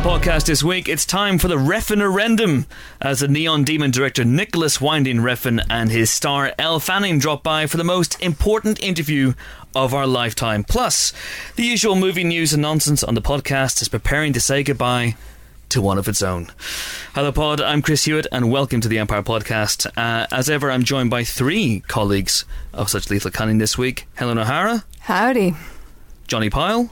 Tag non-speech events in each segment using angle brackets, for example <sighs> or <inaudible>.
Empire podcast this week, it's time for the referendum as the Neon Demon director Nicolas Winding Refn and his star Elle Fanning drop by for the most important interview of our lifetime. Plus, the usual movie news and nonsense on the podcast is preparing to say goodbye to one of its own. Hello, Pod. I'm Chris Hewitt, and welcome to the Empire Podcast. Uh, as ever, I'm joined by three colleagues of such lethal cunning this week Helen O'Hara, Howdy. Johnny Pyle,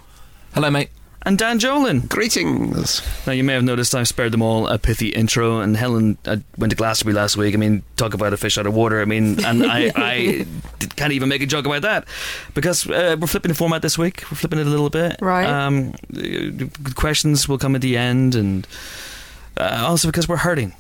Hello, mate. And Dan Jolin. Greetings. Now, you may have noticed I've spared them all a pithy intro, and Helen uh, went to Glastonbury last week. I mean, talk about a fish out of water. I mean, and I, <laughs> I d- can't even make a joke about that because uh, we're flipping the format this week. We're flipping it a little bit. Right. Um, questions will come at the end, and uh, also because we're hurting.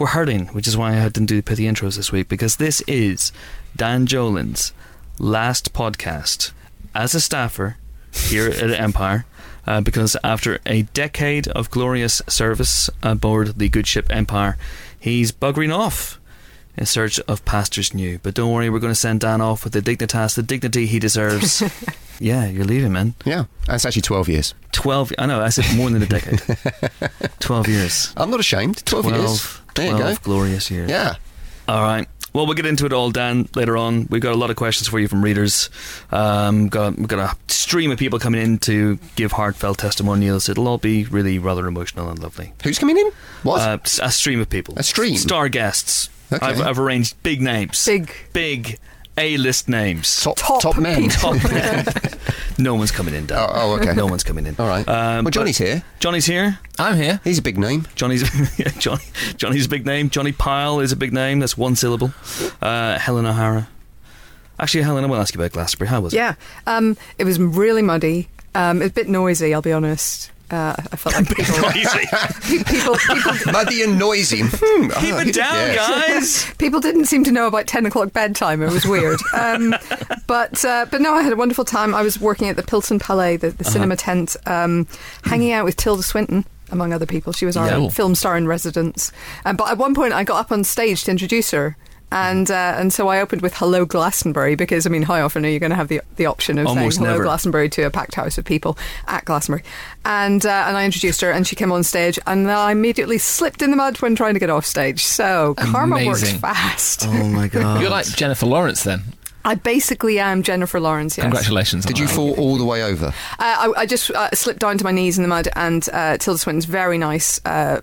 We're hurting, which is why I didn't do the pithy intros this week because this is Dan Jolin's last podcast as a staffer here at Empire. <laughs> Uh, because after a decade of glorious service aboard the good ship Empire, he's buggering off in search of pastures new. But don't worry, we're going to send Dan off with the dignitas, the dignity he deserves. <laughs> yeah, you're leaving, man. Yeah, that's actually 12 years. 12, I know, I said more than a decade. <laughs> 12 years. I'm not ashamed. 12, 12, years. There you 12 go. glorious years. Yeah. All right. Well, we'll get into it all, Dan, later on. We've got a lot of questions for you from readers. Um, got, we've got a stream of people coming in to give heartfelt testimonials. It'll all be really rather emotional and lovely. Who's coming in? What? Uh, s- a stream of people. A stream? Star guests. Okay. I've, I've arranged big names. Big. Big A-list names. top, top top, men. Top <laughs> men. no one's coming in, Dan. Oh, oh, okay. No one's coming in. All right. Um, well, Johnny's here. Johnny's here. I'm here. He's a big name. Johnny's yeah, <laughs> Johnny. Johnny's a big name. Johnny Pyle is a big name. That's one syllable. Uh, Helen O'Hara. Actually, Helen, I will ask you about Glastonbury. How was it? Yeah. Um, it was really muddy. Um, it was a bit noisy, I'll be honest. Uh, I felt like people, Easy. pe- people, people, <laughs> <laughs> Muddy and noisy. Hmm, Keep oh, it down, yes. guys. <laughs> people didn't seem to know about 10 o'clock bedtime. It was weird. Um, but, uh, but no, I had a wonderful time. I was working at the Pilton Palais, the, the cinema tent, um, hanging out with Tilda Swinton. Among other people, she was our Yeah. film star in residence. Um, but at one point, I got up on stage to introduce her, and uh, and so I opened with "Hello Glastonbury" because I mean, how often are you going to have the the option of Almost saying "Hello never. Glastonbury" to a packed house of people at Glastonbury? And uh, and I introduced her, and she came on stage, and I immediately slipped in the mud when trying to get off stage. So karma works fast. Oh my <laughs> god. You're like Jennifer Lawrence then. I basically am Jennifer Lawrence. Yes. Congratulations. Did you fall all the way over? Uh, I, I just uh, slipped down to my knees in the mud, and uh, Tilda Swinton's very nice uh,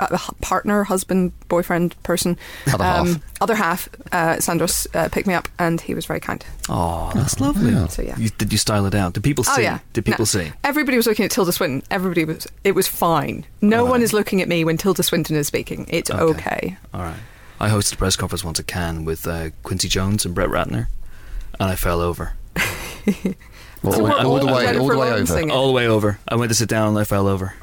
uh, partner, husband, boyfriend, person, um, Other half. other half, uh, Sandros, uh, picked me up, and he was very kind. Oh, that's lovely. So yeah. You, did you style it out? Did people see? Oh yeah. Did people No. see? Everybody was looking at Tilda Swinton. Everybody was. It was fine. No All one is looking at me when Tilda Swinton is speaking. It's Okay. okay. All right. I hosted a press conference once at Cannes with uh, Quincy Jones and Brett Ratner, and I fell over. <laughs> All, So what- all the way, all the way over. singing? All the way over. I went to sit down and I fell over.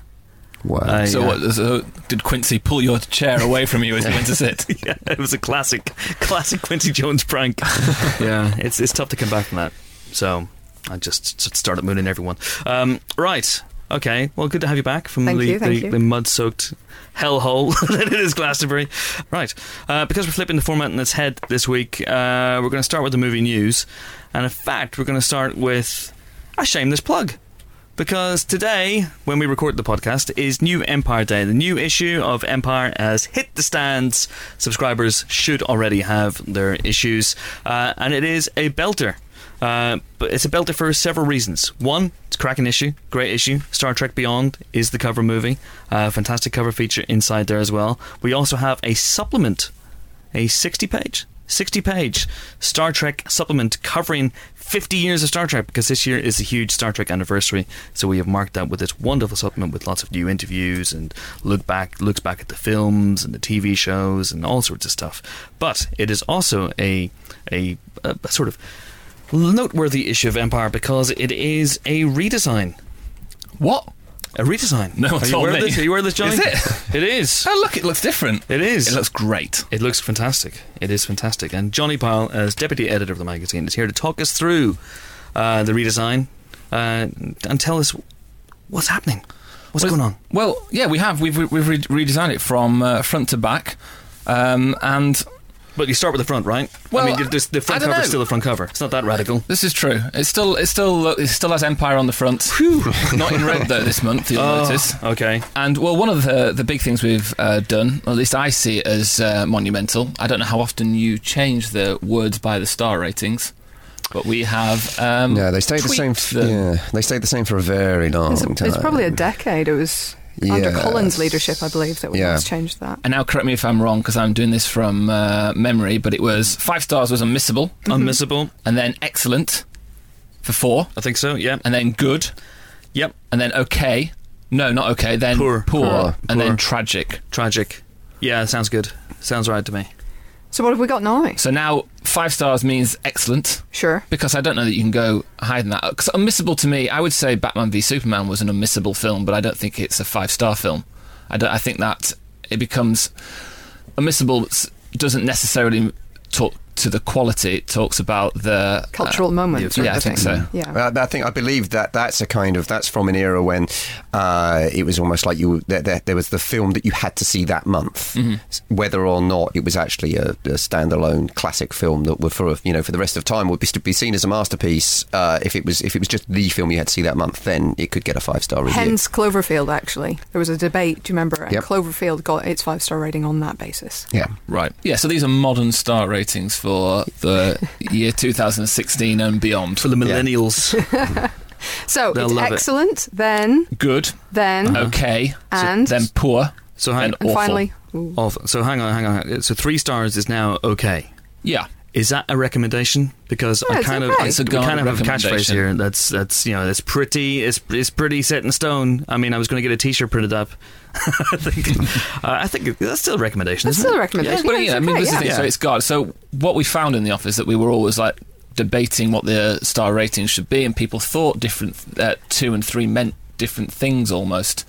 Wow. I- So yeah. what? So did Quincy pull your chair away from you as you went to sit? <laughs> yeah, it was a classic, classic Quincy Jones prank. <laughs> yeah, it's it's tough to come back from that. So I just started mooning everyone. Um, right. Okay. Well, good to have you back from Thank the, the, the mud-soaked hellhole <laughs> that it is Glastonbury. Right. Uh, because we're flipping the format on its head this week, uh, we're going to start with the movie news, and in fact, we're going to start with a shameless plug. Because today, when we record the podcast, is New Empire Day. The new issue of Empire has hit the stands. Subscribers should already have their issues. Uh, and it is a belter. Uh, but it's a belter for several reasons. One, it's a cracking issue, great issue. Star Trek Beyond is the cover movie. Uh, fantastic cover feature inside there as well. We also have a supplement, a 60 page 60 page Star Trek supplement covering 50 years of Star Trek because this year is a huge Star Trek anniversary. So we have marked that with this wonderful supplement with lots of new interviews and look back looks back at the films and the TV shows and all sorts of stuff. But it is also a a, a sort of noteworthy issue of Empire because it is a redesign. What? A redesign. No one Are you aware of me. this? Are you aware of this, Johnny? Is it? It is. Oh, look! It looks different. It is. It looks great. It looks fantastic. It is fantastic. And Johnny Pyle, as deputy editor of the magazine, is here to talk us through uh, the redesign uh, and tell us what's happening. What's Well, going on? Well, yeah, we have. We've we've re- redesigned it from uh, front to back, um, and But you start with the front, right? Well, I mean, the, the front cover know. is still the front cover. It's not that radical. This is true. It still, it still, it still has Empire on the front. <laughs> Not in red though this month. You'll Oh, notice. okay. And well, one of the the big things we've uh, done, or at least I see it as uh, monumental. I don't know how often you change the words by the star ratings, but we have. Um, Yeah, they stayed the same. tweaked f- Yeah, they stayed the same for a very long It's, time. it's probably a decade. It was under Colin's leadership, I believe, that we Yeah. last changed that. And now, correct me if I'm wrong, because I'm doing this from uh, memory, but it was five stars was unmissable, Unmissable. and then excellent for four, I think so. Yeah. and then good, Yep. and then okay. No, not okay. Then Poor. Poor. and Poor. then tragic. Tragic. Yeah, sounds good. Sounds right to me. So what have we got now? So now five stars means excellent. Sure. because I don't know that you can go higher than that. Because unmissable to me, I would say Batman v Superman was an unmissable film, but I don't think it's a five star film. I don't. I think that it becomes unmissable doesn't necessarily talk to the quality. It talks about the Cultural moment. yeah, yeah, I think so. Yeah. Uh, I think I believe that that's a kind of that's from an era when uh, it was almost like you there, there, there was the film that you had to see that month, S- whether or not it was actually a, a standalone classic film that would for you know for the rest of time would be, be seen as a masterpiece. Uh, if it was if it was just the film you had to see that month, then it could get a five star review. Hence Cloverfield, actually. There was a debate, do you remember? And Yep. Cloverfield got its five star rating on that basis. yeah. right. Yeah. So these are modern star ratings for the year 2016 and beyond. For the millennials. <laughs> So They'll it's love it. excellent, then, Good, then, uh-huh. okay, and, then poor, So hang and and awful. finally. Awful. So hang on, hang on. So three stars is now okay. Yeah. Is that a recommendation? Because Yeah, I it's kind okay. of, It's a we kind of have a catchphrase recommendation. here. That's that's you know, it's pretty, it's it's pretty set in stone. I mean, I was going to get a T-shirt printed up. <laughs> I think, uh, I think that's still a recommendation. That's isn't still a recommendation. But Yeah, yeah, it's I mean, okay, this is the yeah. So it's God. So what we found in the office that we were always like debating what the star ratings should be, and people thought different uh, two and three meant different things almost.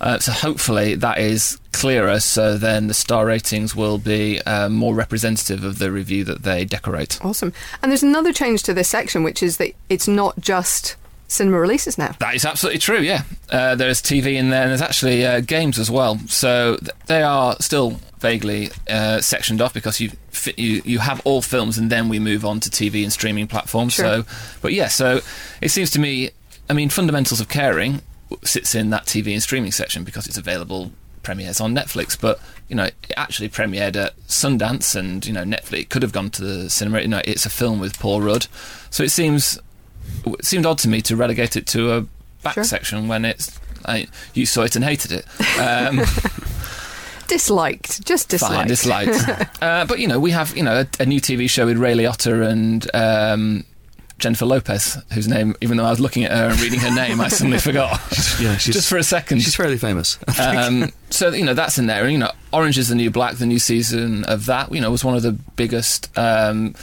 Uh, so hopefully that is clearer. So then the star ratings will be uh, more representative of the review that they decorate. Awesome. And there's another change to this section, which is that it's not just cinema releases now. That is absolutely true. Yeah, uh, there's TV in there, and there's actually uh, games as well. So th- they are still vaguely uh, sectioned off because you fi- you you have all films, and then we move on to TV and streaming platforms. Sure. So, but yeah, so it seems to me, I mean, fundamentals of caring sits in that TV and streaming section because it's available premieres on Netflix, but you know, it actually premiered at Sundance, and you know, Netflix could have gone to the cinema. You know, it's a film with Paul Rudd, so it seems it seemed odd to me to relegate it to a back Sure. section when it's I, you saw it and hated it. Um, <laughs> Disliked. Just disliked. fine, disliked. <laughs> uh, but you know, we have you know a, a new TV show with Ray Liotta and. Um, Jennifer Lopez, whose name, even though I was looking at her and reading her name, I suddenly <laughs> forgot. Yeah, she's Just for a second. she's fairly famous. um, so you know that's in there. And you know, Orange is the New Black, the new season of that, you know, was one of the biggest um,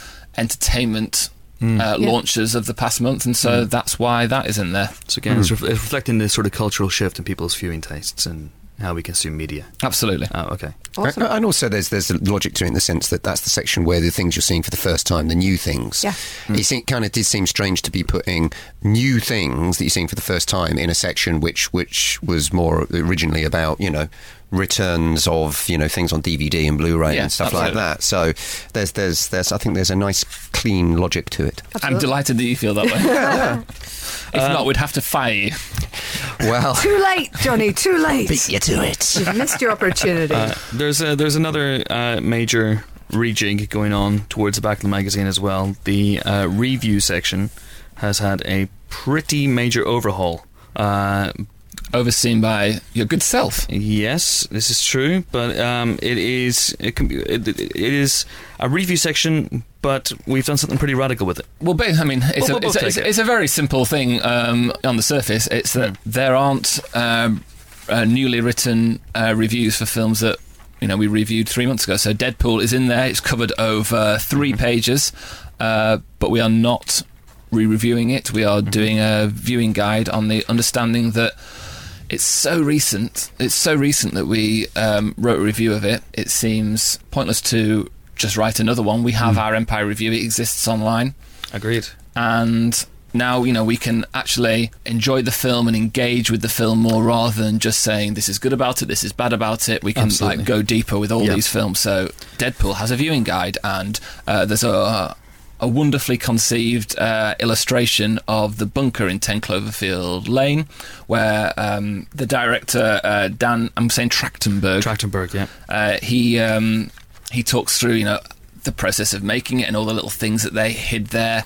entertainment uh, Yeah. launches of the past month, and so mm. that's why that is in there. so again, it's, mm. ref- it's reflecting this sort of cultural shift in people's viewing tastes and how we consume media. Absolutely. Oh, okay. Awesome. And also, there's there's a logic to it in the sense that that's the section where the things you're seeing for the first time, the new things. Yeah. It hmm. kind of did seem strange to be putting new things that you're seeing for the first time in a section which which was more originally about you know returns of you know things on DVD and Blu-ray Yeah, and stuff absolutely. like that. So there's there's there's I think there's a nice clean logic to it. I'm delighted that you feel that way. <laughs> if not, um, we'd have to fire you. Well, Too late, Johnny. Too late. beat you to it. You've missed your opportunity. Uh, there's a, there's another uh, major rejig going on towards the back of the magazine as well. The uh, review section has had a pretty major overhaul. Overseen by your good self. yes, this is true, but um, it is it, can be, it, it is a review section, but we've done something pretty radical with it. Well, I mean, it's, We'll- a, we'll it's, a, it's, it. it's a very simple thing um, on the surface. It's that there aren't um, uh, newly written uh, reviews for films that you know we reviewed three months ago. So Deadpool is in there. It's covered over 3 pages, uh, but we are not re-reviewing it. We are doing a viewing guide on the understanding that it's so recent. It's so recent that we um, wrote a review of it. It seems pointless to just write another one. We have our Empire review. It exists online Agreed. and now you know we can actually enjoy the film and engage with the film more rather than just saying this is good about it, this is bad about it. We can Absolutely. like go deeper with all Yeah. these films. So Deadpool has a viewing guide, and uh, there's a a wonderfully conceived uh, illustration of the bunker in 10 Cloverfield Lane, where um, the director uh, Dan, I'm saying Trachtenberg, Trachtenberg, yeah. uh, he um, he talks through you know the process of making it and all the little things that they hid there,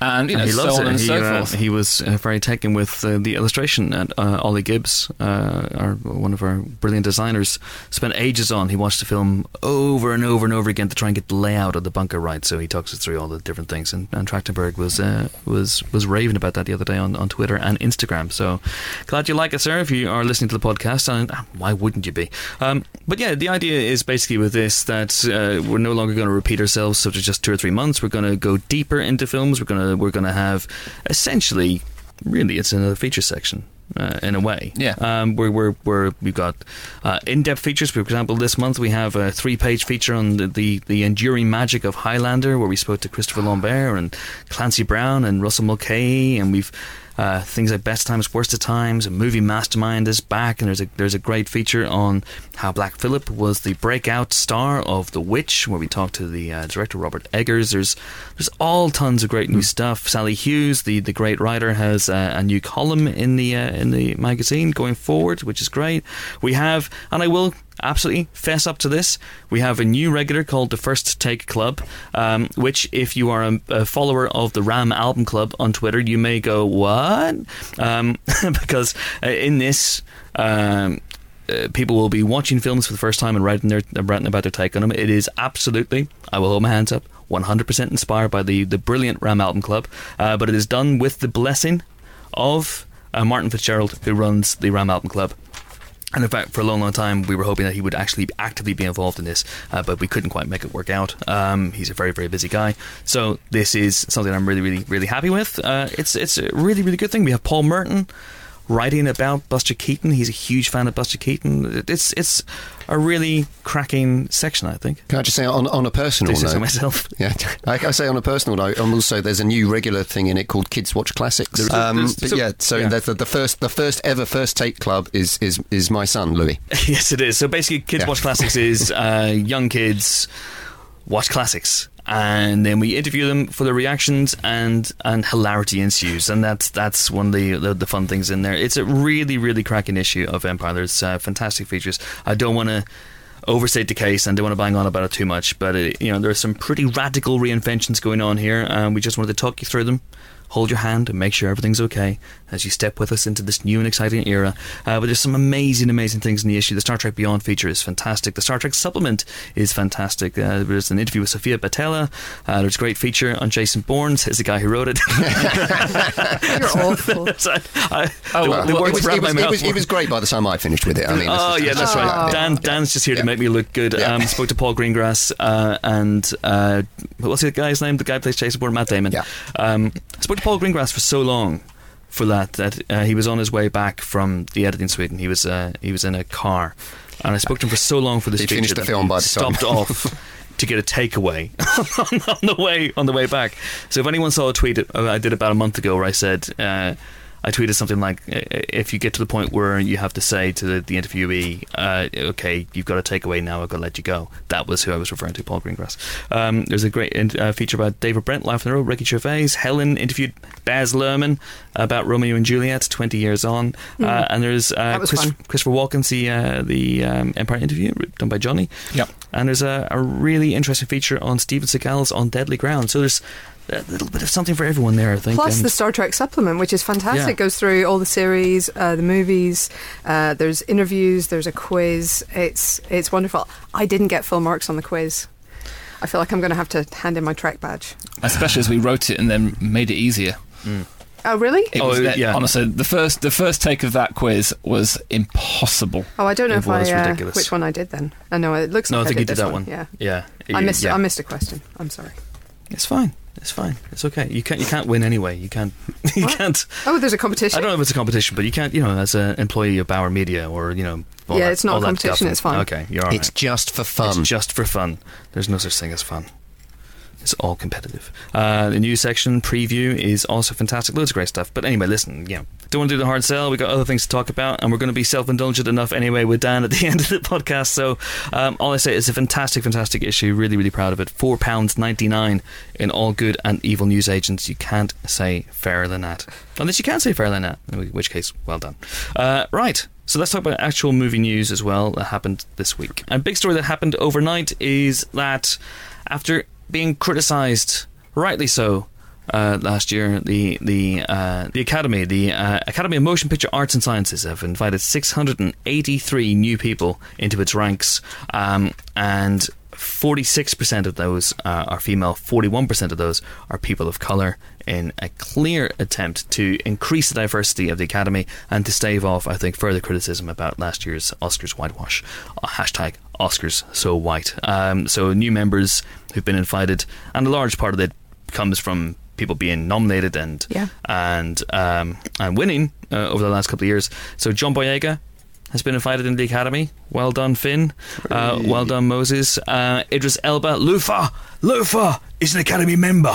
and you know he so on it. and he, so uh, forth. he was uh, very taken with uh, the illustration that uh, Ollie Gibbs, uh, our, one of our brilliant designers, spent ages on. He watched the film over and over and over again to try and get the layout of the bunker right. So he talks us through all the different things. And, and Trachtenberg was uh, was was raving about that the other day on, on Twitter and Instagram. So glad you like it, sir. If you are listening to the podcast, and uh, why wouldn't you be? Um, but yeah, the idea is basically with this that uh, we're no longer going to repeat ourselves. So to just two or three months, we're going to go deeper into films. We're going to we're going to have essentially, really, it's another feature section. Uh, in a way, Yeah. Um, we're, we're, we're, we've got uh, in-depth features. For example, this month we have a three-page feature on the, the, the enduring magic of Highlander, where we spoke to Christopher Lambert and Clancy Brown and Russell Mulcahy, and we've uh, things like Best Times, Worst of Times, a movie Mastermind is back, and there's a there's a great feature on how Black Phillip was the breakout star of The Witch, where we talked to the uh, director Robert Eggers. There's there's all tons of great new stuff. Sally Hughes, the, the great writer, has uh, a new column in the uh, in the magazine going forward, which is great. We have, and I will absolutely fess up to this. We have a new regular called the First Take Club, um, which, if you are a, a follower of the Ram Album Club on Twitter, you may go, What? Um, <laughs> because uh, in this, um, uh, people will be watching films for the first time and writing, their, writing about their take on them. It is absolutely, I will hold my hands up, 100% inspired by the, the brilliant Ram Album Club, uh, but it is done with the blessing of uh, Martin Fitzgerald, who runs the Ram Album Club. And in fact, for a long, long time, we were hoping that he would actually actively be involved in this, uh, but we couldn't quite make it work out. Um, he's a very, very busy guy, so this is something I'm really, really, really happy with. Uh, it's it's a really, really good thing. We have Paul Merton writing about Buster Keaton. He's a huge fan of Buster Keaton. It's it's a really cracking section, I think. Can I just say on, on a personal note? myself. <laughs> Yeah, like I say on a personal note, and also there's a new regular thing in it called Kids Watch Classics. There's- Um, there's- but so- yeah, so yeah. The, the, the first the first ever first take club is is is my son Louis. <laughs> yes, it is. So basically, Kids Yeah. Watch Classics is uh, young kids watch classics. And then we interview them for their reactions, and, and hilarity ensues, and that's that's one of the, the the fun things in there. It's a really really cracking issue of Empire. There's uh, fantastic features. I don't want to overstate the case and don't want to bang on about it too much, but it, you know there are some pretty radical reinventions going on here, and we just wanted to talk you through them. Hold your hand and make sure everything's okay as you step with us into this new and exciting era. Uh, but there's some amazing, amazing things in the issue. The Star Trek Beyond feature is fantastic. The Star Trek supplement is fantastic. Uh, there's an interview with Sofia Boutella. Uh, there's a great feature on Jason Bourne. Says the guy who wrote it. <laughs> You're <laughs> awful. <laughs> I- Oh, the- well, the it, was, it, was, it, was, it was great by the time I finished with it. I mean, Oh yeah, that's right. Oh. Dan, Dan's just here to make me look good. Yeah. Um, spoke to Paul Greengrass uh, and uh, what's the guy's name? The guy who plays Jason Bourne, Matt Damon. Yeah. Um, I spoke to Paul Greengrass for so long for that that uh, he was on his way back from the editing suite and he was uh, he was in a car, and I spoke to him for so long for this. He finished the film time. stopped off. <laughs> To get a takeaway on, <laughs> on the way on the way back. So if anyone saw a tweet uh, I did about a month ago where I said uh, I tweeted something like, uh, "If you get to the point where you have to say to the, the interviewee, uh, okay, you've got a takeaway now, I've got to let you go." That was who I was referring to, Paul Greengrass. Um, there's a great in- uh, feature about David Brent, Life on the Road, Ricky Gervais. Helen interviewed Baz Luhrmann about Romeo and Juliet, 20 years on. Uh, and there's uh. That was Chris- Christopher Walken's the uh, the um, Empire interview done by Johnny. Yep. And there's a, a really interesting feature on Steven Seagal's On Deadly Ground. So there's a little bit of something for everyone there, I think. Plus and- the Star Trek supplement, which is fantastic, Yeah. goes through all the series, uh, the movies. Uh, there's interviews. There's a quiz. It's it's wonderful. I didn't get full marks on the quiz. I feel like I'm going to have to hand in my Trek badge. Especially as we wrote it and then made it easier. Oh really? It Oh, was that- yeah. Honestly, the first the first take of that quiz was impossible. Oh, I don't know It if I was uh, ridiculous. which one I did then. I know it looks no, like I think I you did did this that one. Yeah, Yeah. I missed yeah. I missed a question. I'm sorry. It's fine. It's fine. It's okay. You can't. You can't win anyway. You can't. <laughs> You What? can't. Oh, there's a competition. I don't know if it's a competition, but you can't. You know, as an employee of Bauer Media or you know. all Yeah, that- it's not all a competition, it's fine. Okay, you're all It's right. just for It's fun. just for fun. There's no such thing as fun. It's all competitive. Uh, the news section preview is also fantastic. Loads of great stuff. But anyway, listen, yeah, don't want to do the hard sell. We've got other things to talk about, and we're going to be self indulgent enough anyway with Dan at the <laughs> end of the podcast. So um, all I say is a fantastic, fantastic issue. Really, really proud of it. £4.99 in all good and evil news agents. You can't say fairer than that. Unless you can say fairer than that, in which case, well done. Uh, right. So let's talk about actual movie news as well that happened this week. A big story that happened overnight is that after being criticised, rightly so, uh, last year, the the uh, the Academy, the uh, Academy of Motion Picture Arts and Sciences, have invited 683 new people into its ranks, um, and 46% of those uh, are female, 41% of those are people of colour, in a clear attempt to increase the diversity of the Academy and to stave off, I think, further criticism about last year's Oscars whitewash. Uh, hashtag Oscars so white. Um, so new members who've been invited, and a large part of it comes from people being nominated and Yeah. and um, and winning uh, over the last couple of years. So John Boyega has been invited into the Academy. Well done, Finn. Uh, well done, Moses. Uh, Idris Elba. Lufa! Lufa is an Academy member.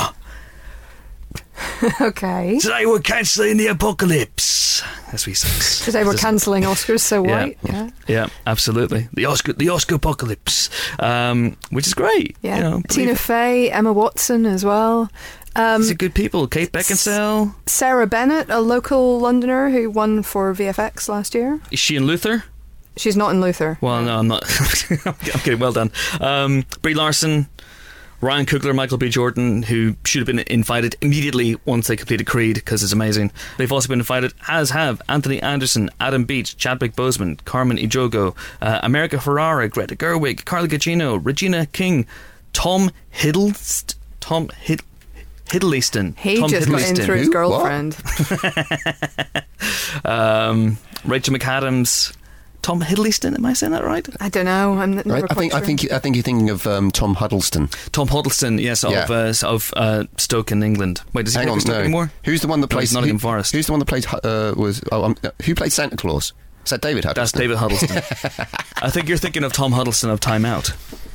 <laughs> Okay. Today we're cancelling the apocalypse. That's what he says. Today we're cancelling Oscars so Yeah. white. Yeah. Yeah, absolutely. The Oscar, the Oscar apocalypse, um, which is great. Yeah. you know, Tina Fey, Emma Watson as well. Um, These are good people. Kate Beckinsale. Sara Bennett, a local Londoner who won for VFX last year. Is she in Luther? She's not in Luther. Well, no, I'm not. <laughs> I'm kidding. Well done. Um, Brie Larson, Ryan Coogler, Michael B. Jordan, who should have been invited immediately once they completed Creed because it's amazing. They've also been invited, as have Anthony Anderson, Adam Beach, Chadwick Boseman, Carmen Ejogo, uh, America Ferrera, Greta Gerwig, Carla Gugino, Regina King, Tom Hiddlest, Tom Hid- Hiddleston. He Tom just got in Hiddleston. through his girlfriend. <laughs> um, Rachel McAdams, Tom Hiddleston. Am I saying that right? I don't know. I'm n- never Right? I quite think I think I think you're thinking of um, Tom Huddleston. Tom Huddleston, yes, Yeah. of uh, of uh, Stoke in England. Wait, does he Hang work on, Stoke no. anymore? Who's the one that plays he's Nottingham who- Forest. Who's the one that plays uh, was oh, um, who played Santa Claus? Is that David Huddleston? That's David Huddleston. <laughs> I think you're thinking of Tom Huddleston of Time Out,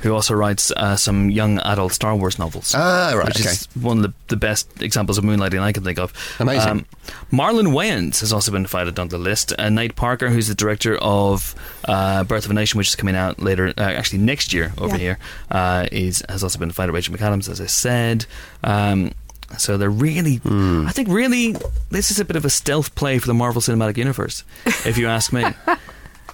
who also writes uh, some young adult Star Wars novels. Ah, right. Which okay. is one of the, the best examples of moonlighting I can think of. Um, Amazing. Marlon Wayans has also been invited on the list. Uh, Nate Parker, who's the director of uh, Birth of a Nation, which is coming out later, uh, actually next year over Yeah. here, uh, is has also been invited. Rachel McAdams, as I said. Um, so they're really, Hmm. I think, really, this is a bit of a stealth play for the Marvel Cinematic Universe, if you ask me. <laughs>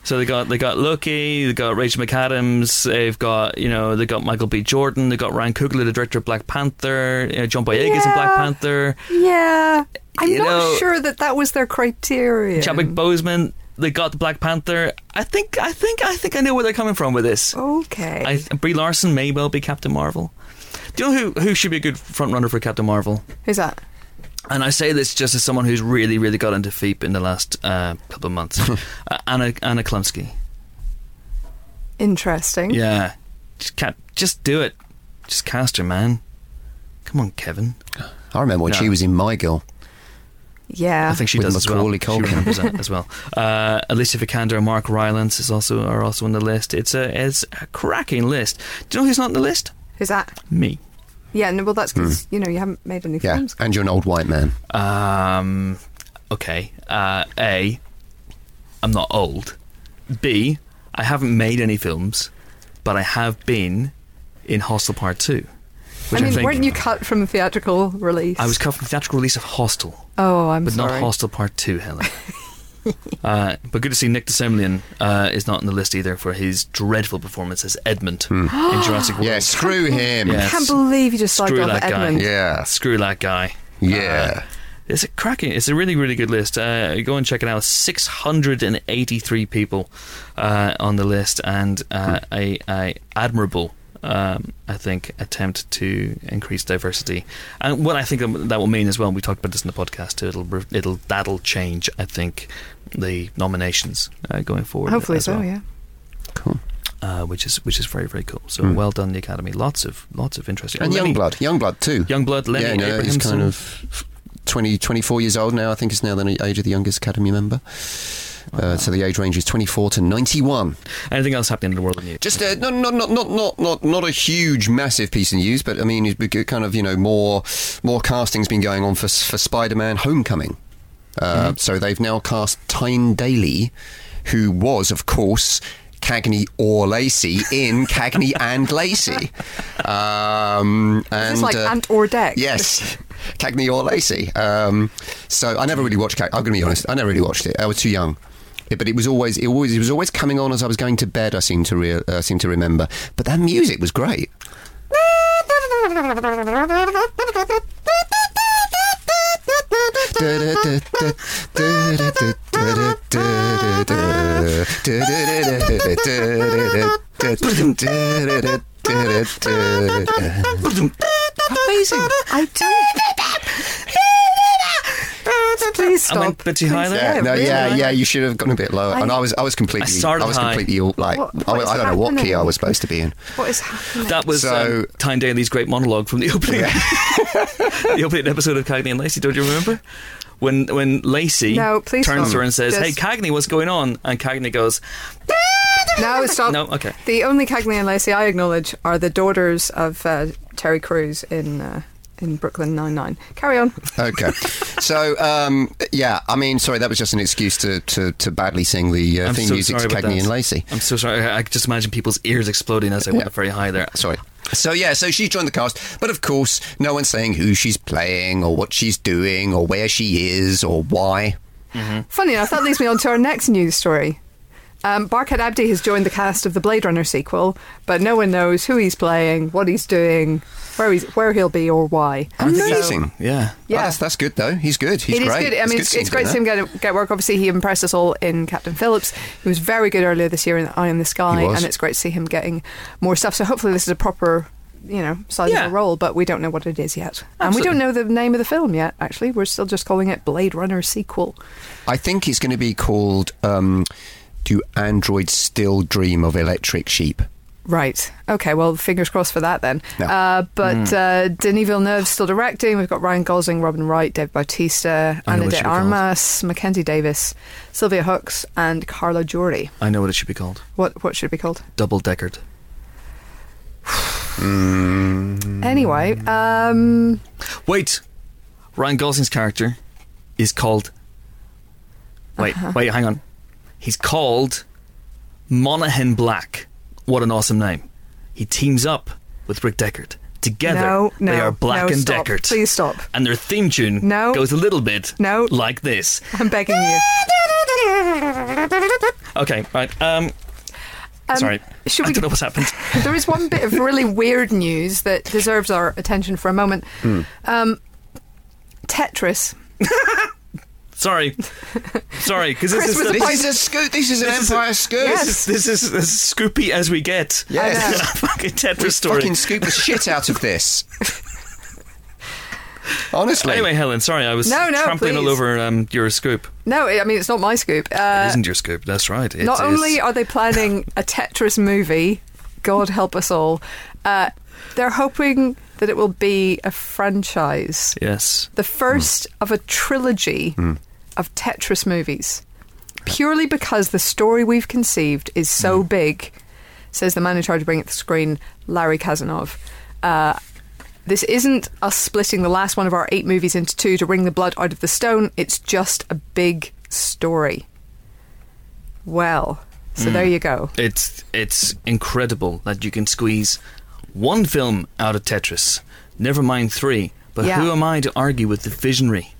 So they got they got Loki, they got Rachel McAdams, they've got you know they got Michael B. Jordan, they got Ryan Coogler, the director of Black Panther, uh, John Boyega's in Black Panther, Yeah. I'm You not know- sure that that was their criteria. Chadwick Boseman. They got the Black Panther. I think I think I think I know where they're coming from with this. Okay. I, Brie Larson may well be Captain Marvel. Do you know who who should be a good front runner for Captain Marvel? Who's that? And I say this just as someone who's really, really got into Veep in the last uh, couple of months. <laughs> uh, Anna Anna Chlumsky. Interesting. Yeah, just, ca- just do it. Just cast her, man. Come on, Kevin. I remember when No. she was in My Girl. Yeah. I think she With does as well. Macaulay She Culkin. represent as well. <laughs> Uh, Alicia Vikander and Mark Rylance is also are also on the list. It's a it's a cracking list. Do you know who's not on the list? Who's that? Me. Yeah, no, well, that's because, you know, you haven't made any Hmm. Yeah, films. and you're an old white man. Um, okay. Uh, A, I'm not old. B, I haven't made any films, but I have been in Hostel Part Two. Which I mean, think weren't you cut from the theatrical release? I was cut from the theatrical release of Hostel, Oh, I'm but sorry. not Hostel Part Two, Helen. <laughs> <laughs> uh, but good to see Nick de Semlyen uh, is not on the list either for his dreadful performance as Edmund in <gasps> Jurassic World. Yeah, screw him. Yeah. I can't believe you just slagged Screw off that guy. Edmund. Yeah. Screw that guy. Yeah. It's a cracking. It's a really, really good list. Uh, go and check it out. Six hundred and eighty-three people uh, on the list, and uh, a, a admirable, um, I think, attempt to increase diversity. And what I think that will mean as well. We talked about this in the podcast too. It'll it'll that'll change. I think the nominations uh, going forward. Hopefully as so, well, yeah. Cool. Uh, which is which is very very cool. So well done, the Academy. Lots of lots of interesting. And Lenny- Youngblood. Youngblood, too. Youngblood, Lenny yeah, no, he's Abrahamson. kind of 20, 24 years old now. I think he's now the age of the youngest Academy member. Uh, so the age range is 24 to 91. Anything else happening in the world of news? Just uh, not, not, not, not, not, not, not a huge, massive piece of news, but I mean, it's kind of you know more more casting's been going on for for Spider-Man: Homecoming. Uh, So they've now cast Tyne Daly, who was, of course. Cagney or Lacey in <laughs> Cagney and Lacey. Um, and, Is this like uh, Ant or Deck? Yes, Cagney or Lacey. Um, so I never really watched. Cag- I'm going to be honest. I never really watched it. I was too young. It- but it was always, it always, it was always coming on as I was going to bed. I seem to re- uh, seem to remember. But that music was great. <laughs> Amazing. I don't. Please I went stop. a bit too high Please, there. Yeah, no, really. yeah, yeah. You should have gone a bit lower. I- and I was, I was completely, I started was high. completely all- like, What- I, what is I don't know what key? I was supposed to be in. What is happening? That was So- um, Tyne Daly's great monologue from the opening, <laughs> the opening episode of Cagney and Lacey. Don't you remember? When when Lacey No, please turns stop. to her and says, Just- "Hey, Cagney, what's going on?" and Cagney goes, No, stop. "No, okay." The only Cagney and Lacey I acknowledge are the daughters of uh, Terry Crews in uh, in Brooklyn Nine Nine. Carry on. Okay. so, um, yeah, I mean, sorry, that was just an excuse to, to, to badly sing the uh, theme so music to sorry Cagney and Lacey. I'm so sorry. I I just imagine people's ears exploding as I went very high there. Sorry. So, yeah, so she joined the cast, but of course, no one's saying who she's playing or what she's doing or where she is or why. Funny enough, that leads me on to our next news story. Um, Barkhad Abdi has joined the cast of the Blade Runner sequel, but no one knows who he's playing, what he's doing, where he's where he'll be, or why. Amazing. Yeah. Yeah. Oh, that's, that's good, though. He's good. He's It is great. good. I mean, it's, good it's great to see him get, get work. Obviously, he impressed us all in Captain Phillips. He was very good earlier this year in Eye in the Sky, and it's great to see him getting more stuff. So hopefully, this is a proper, you know, sizable Yeah. role. But we don't know what it is yet, and we don't know the name of the film yet. Actually, we're still just calling it Blade Runner sequel. I think it's going to be called um, Do Androids Still Dream of Electric Sheep? Right. Okay. Well, fingers crossed for that then. No. Uh, but uh, Denis Villeneuve's still directing. We've got Ryan Gosling, Robin Wright, Dave Bautista, I Ana de. Armas, Mackenzie Davis, Sylvia Hoeks, and Carla Juri. I know what it should be called. What what should it be called? Double deckered. Anyway, um, Wait, Ryan Gosling's character is called. Wait, Uh-huh. wait, hang on. He's called Monaghan Black. What an awesome name! He teams up with Rick Deckard. Together, no, no, they are Black no, and stop. Deckard. Please stop. And their theme tune No. goes a little bit No. like this. I'm begging you. Okay, right. Um, Um, sorry, should I we- don't know what's happened. <laughs> there is one bit of really weird news that deserves our attention for a moment. Um, Tetris. <laughs> Sorry, sorry, because this Chris is was the, a This is a scoop. This is an This is a- Empire scoop. Yes. this is as scoopy as we get. <laughs> Yes. I <laughs> fucking Tetris We story. fucking scoop the shit out of this. <laughs> Honestly. Anyway, Helen, sorry, I was No, no, trampling all over um, your scoop. No, I mean it's not my scoop. it Uh, isn't your scoop. That's right. It not is- only are they planning a Tetris movie, God help us all, uh, they're hoping that it will be a franchise. yes, the first of a trilogy of Tetris movies, purely because the story we've conceived is so big, says the man in charge of bringing it to the screen, Larry Kasanoff. Uh, this isn't us splitting the last one of our eight movies into two to wring the blood out of the stone. It's just a big story. Well, so there you go. it's it's incredible that you can squeeze one film out of Tetris. Never mind three. But Yeah. who am I to argue with the visionary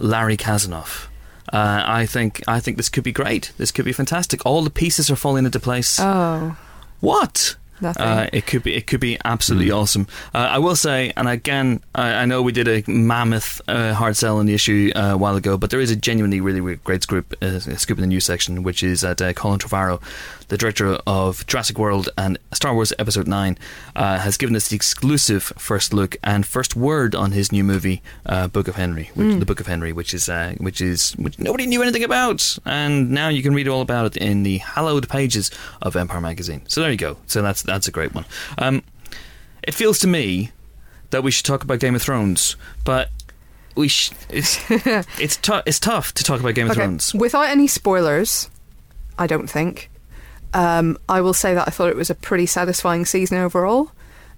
Larry Kasanoff. Uh, I think I think this could be great. This could be fantastic. All the pieces are falling into place. Oh, What? Nothing. Uh, it could be. It could be absolutely awesome. Uh, I will say, and again, I, I know we did a mammoth uh, hard sell on the issue uh, a while ago, but there is a genuinely really, really great scoop, uh, scoop in the news section, which is that uh, Colin Trevorrow, the director of Jurassic World and Star Wars Episode Nine, uh, has given us the exclusive first look and first word on his new movie, uh, Book of Henry, which, the Book of Henry, which is uh, which is which nobody knew anything about, and now you can read all about it in the hallowed pages of Empire magazine. So there you go. So that's that's a great one. Um, it feels to me that we should talk about Game of Thrones, but we sh- it's <laughs> it's. It's tough to talk about Game of Thrones. Without any spoilers, I don't think. Um, I will say that I thought it was a pretty satisfying season overall.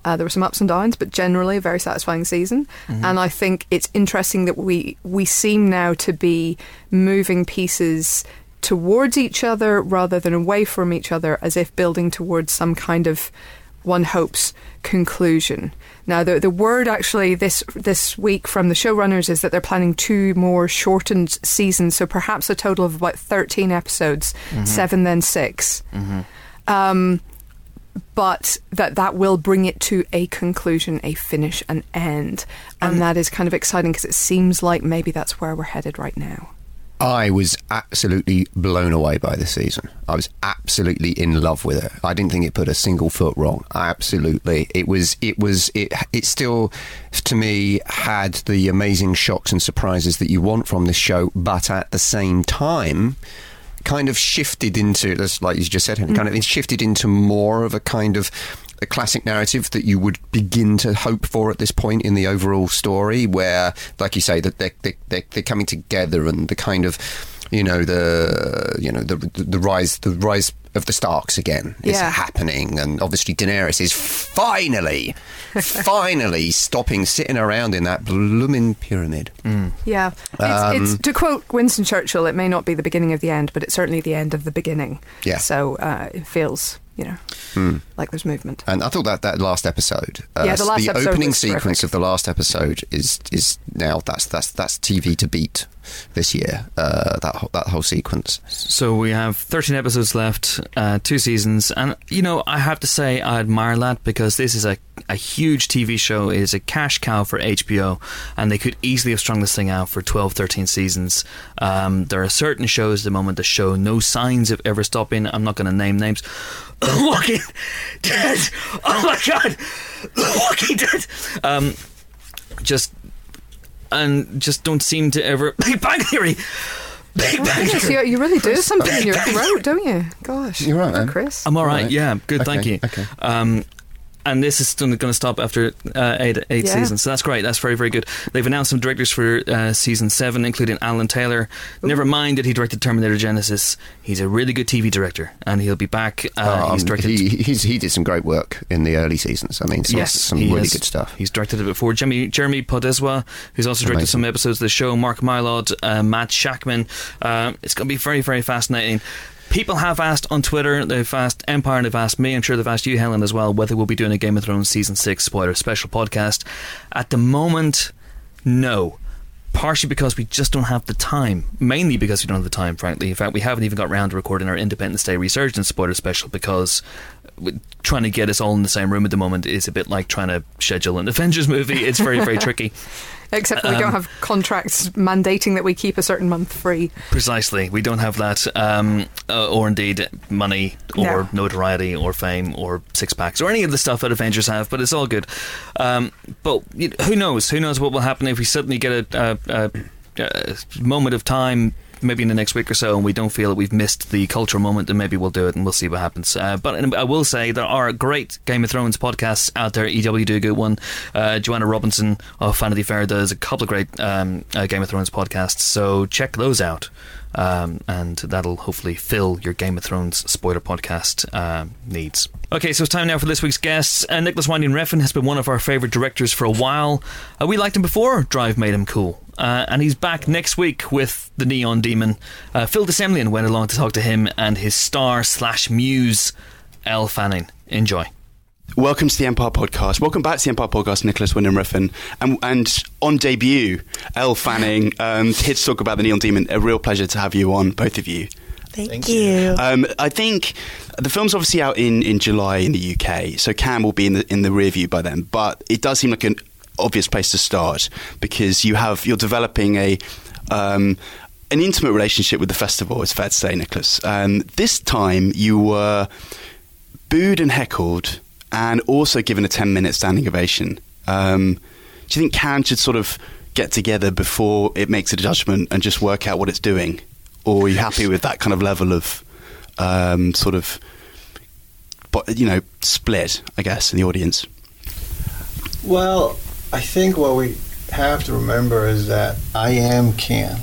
Uh, there were some ups and downs, but generally a very satisfying season. Mm-hmm. And I think it's interesting that we we seem now to be moving pieces towards each other rather than away from each other, as if building towards some kind of one hopes conclusion. Now, the the word actually this this week from the showrunners is that they're planning two more shortened seasons, so perhaps a total of about thirteen episodes, mm-hmm. seven then 6 mm-hmm. Um, but that that will bring it to a conclusion, a finish, an end, and um, that is kind of exciting because it seems like maybe that's where we're headed right now. I was absolutely blown away by the season. I was absolutely in love with it. I didn't think it put a single foot wrong. Absolutely, it was. It was. It. It still, to me, had the amazing shocks and surprises that you want from this show, but at the same time, kind of shifted into, just like you just said, kind of it shifted into more of a kind of a classic narrative that you would begin to hope for at this point in the overall story, where, like you say, that they're, they're, they're, they're coming together and the kind of, you know, the you know the the rise the rise of the Starks again is Yeah. happening, and obviously Daenerys is finally, <laughs> finally stopping sitting around in that blooming pyramid. Yeah, it's, Um, it's to quote Winston Churchill, it may not be the beginning of the end, but it's certainly the end of the beginning. Yeah. So uh, it feels, you know, like there's movement. And I thought that that last episode, uh, Yeah, the last episode opening sequence terrific. of the last episode is is now that's that's that's TV to beat this year. Uh, that whole, that whole sequence. So we have 13 episodes left, uh, two seasons, and you know I have to say I admire that because this is a a huge TV show. It is a cash cow for HBO, and they could easily have strung this thing out for 12, 13 seasons. Um, there are certain shows at the moment that show no signs of ever stopping. I'm not going to name names. <coughs> Walking Dead. Oh my god, <coughs> Walking Dead. Um, just and just don't seem to ever. <laughs> Big Bang Theory. Big Bang goodness, Theory. you, you really do something in your throat, don't you? Gosh. You're right, Poor. Chris. I'm all right. Right. Yeah, good. Okay, Thank you. okay. Um, and this is going to stop after uh, eight eight Yeah. seasons, so that's great. That's very very good. They've announced some directors for uh, season seven, including Alan Taylor. Never mind that he directed Terminator Genisys. He's a really good TV director, and he'll be back. Uh, he's Um, directed. he he's, he did some great work in the early seasons. I mean, some, Yes, some really has. good stuff. He's directed it before. Jeremy, Jeremy Podeswa, who's also directed Amazing. some episodes of the show. Mark Mylod, uh, Matt Shakman. Uh, it's going to be very, very fascinating. People have asked on Twitter, they've asked Empire, and they've asked me, I'm sure they've asked you, Helen, as well, whether we'll be doing a Game of Thrones Season 6 spoiler special podcast. At the moment, no. Partially because we just don't have the time. Mainly because we don't have the time, frankly. In fact, we haven't even got round to recording our Independence Day Resurgence spoiler special because trying to get us all in the same room at the moment is a bit like trying to schedule an Avengers movie. It's very, very <laughs> tricky. Except we Um, don't have contracts mandating that we keep a certain month free. Precisely. We don't have that, um, uh, or indeed money, or No. notoriety, or fame, or six packs, or any of the stuff that Avengers have. But it's all good. Um, but you know, who knows? Who knows what will happen if we suddenly get a, a, a, a moment of time. Maybe in the next week or so, and we don't feel that we've missed the cultural moment, then maybe we'll do it and we'll see what happens. Uh, but I will say there are great Game of Thrones podcasts out there. EW do a good one. Uh, Joanna Robinson of Vanity Fair does a couple of great um, uh, Game of Thrones podcasts, so check those out um, and that'll hopefully fill your Game of Thrones spoiler podcast um, needs. Okay, so it's time now for this week's guests. Uh, Nicolas Winding Refn has been one of our favourite directors for a while. Uh, we liked him before Drive made him cool. Uh, and he's back next week with the Neon Demon. Uh, Phil de Semlyen went along to talk to him and his star slash muse, Elle Fanning. Enjoy. Welcome to the Empire Podcast. Welcome back to the Empire Podcast, Nicolas Winding Refn. And, and on debut, Elle Fanning, <laughs> um, here to talk about the Neon Demon. A real pleasure to have you on, both of you. Thank, you. Um, I think the film's obviously out in, in July in the UK, so Cannes will be in the in the rear view by then. But it does seem like an obvious place to start because you have you're developing a um, an intimate relationship with the festival. It's fair to say, Nicolas. Um, this time you were booed and heckled, and also given a ten minute standing ovation. Um, do you think Cannes should sort of get together before it makes a judgment and just work out what it's doing, or are you happy with that kind of level of um, sort of, but you know, split? I guess in the audience. Well, I think what we have to remember is that I am Cannes.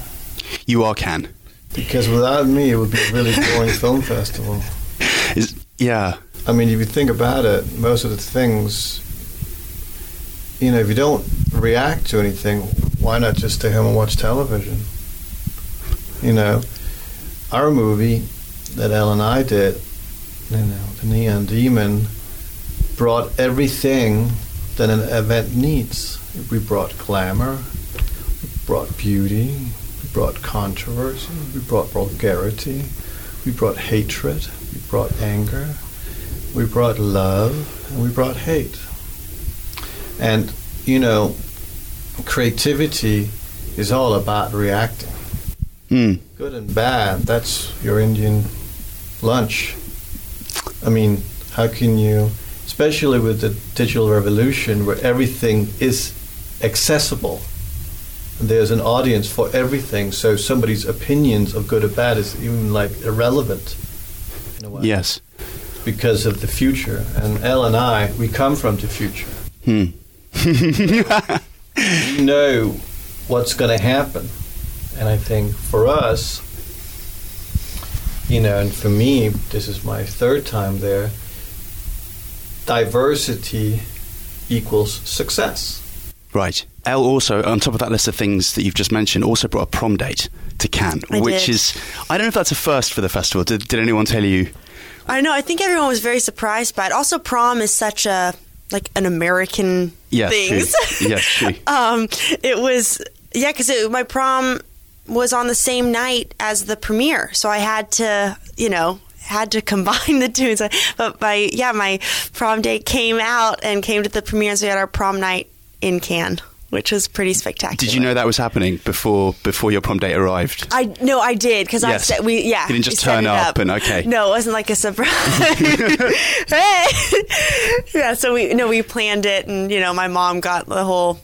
You are Cannes. Because without me, it would be a really boring film festival. <laughs> Is yeah. I mean, if you think about it, most of the things, you know, if you don't react to anything, why not just stay home and watch television? You know, our movie that Elle and I did, you know, The Neon Demon, brought everything that an event needs. We brought glamour, we brought beauty, we brought controversy, we brought vulgarity, we brought hatred, we brought anger, we brought love, and we brought hate. And, you know, creativity is all about reacting. Hmm. Good and bad, that's your Indian lunch. I mean, how can you, especially with the digital revolution where everything is accessible, and there's an audience for everything, so somebody's opinions of good or bad is even like irrelevant in a way. Yes. Because of the future. And Elle and I, we come from the future. Hmm. <laughs> we know what's going to happen. And I think for us, you know, and for me, this is my third time there, diversity equals success. Right. Elle also, on top of that list of things that you've just mentioned, also brought a prom date to Cannes, I which did. is I don't know if that's a first for the festival. Did, did anyone tell you? I know. I think everyone was very surprised by it. Also, prom is such a like an American Yes, thing. true. Yes, true. <laughs> um, it was yeah, because my prom was on the same night as the premiere, so I had to, you know, had to combine <laughs> the two. So- But my yeah, my prom date came out and came to the premiere, so we had our prom night in Cannes, which was pretty spectacular. Did you know that was happening before before your prom date arrived? I no, I did because I Yes. said we yeah. You didn't just turn it up and, okay. No, it wasn't like a surprise. <laughs> hey, <laughs> yeah. So we no, we planned it, and you know, my mom got the whole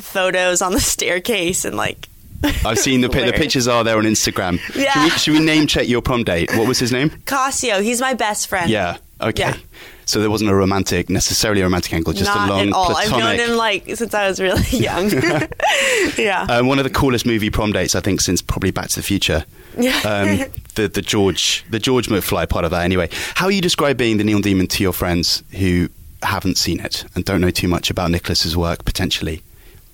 photos on the staircase and like. I've seen the the pictures are there on Instagram. Yeah. Should we, should we name check your prom date? What was his name? Casio, he's my best friend. Yeah. Okay. Yeah. So there wasn't a romantic, necessarily a romantic angle, just Not a long at all. I've known him like since I was really <laughs> young. <laughs> yeah. um, one of the coolest movie prom dates, I think, since probably Back to the Future. Yeah. Um, <laughs> the the George the George McFly part of that. Anyway, how are you describing the Neon Demon to your friends who haven't seen it and don't know too much about Nicolas's work? Potentially,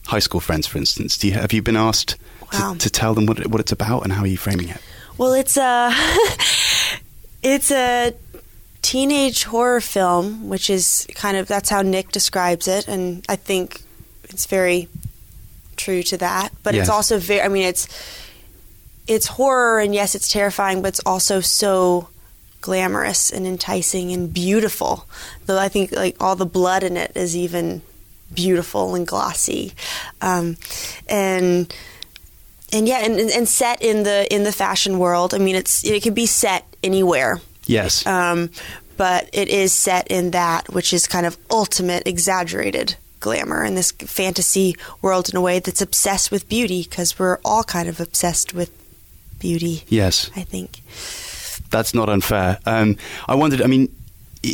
high school friends, for instance. Do you have you been asked Wow. to, to tell them what what it's about and how are you framing it? Well, it's a <laughs> it's a teenage horror film, which is kind of that's how Nick describes it, and I think it's very true to that. But Yes. it's also very. I mean, it's it's horror, and yes, it's terrifying, but it's also so glamorous and enticing and beautiful. Though I think like all the blood in it is even beautiful and glossy, um, and and yeah, and, and set in the in the fashion world. I mean, it's it can be set anywhere, Yes. um, but it is set in that which is kind of ultimate exaggerated glamour in this fantasy world in a way that's obsessed with beauty because we're all kind of obsessed with beauty. yes. I think. That's not unfair. Um, I wondered. I mean,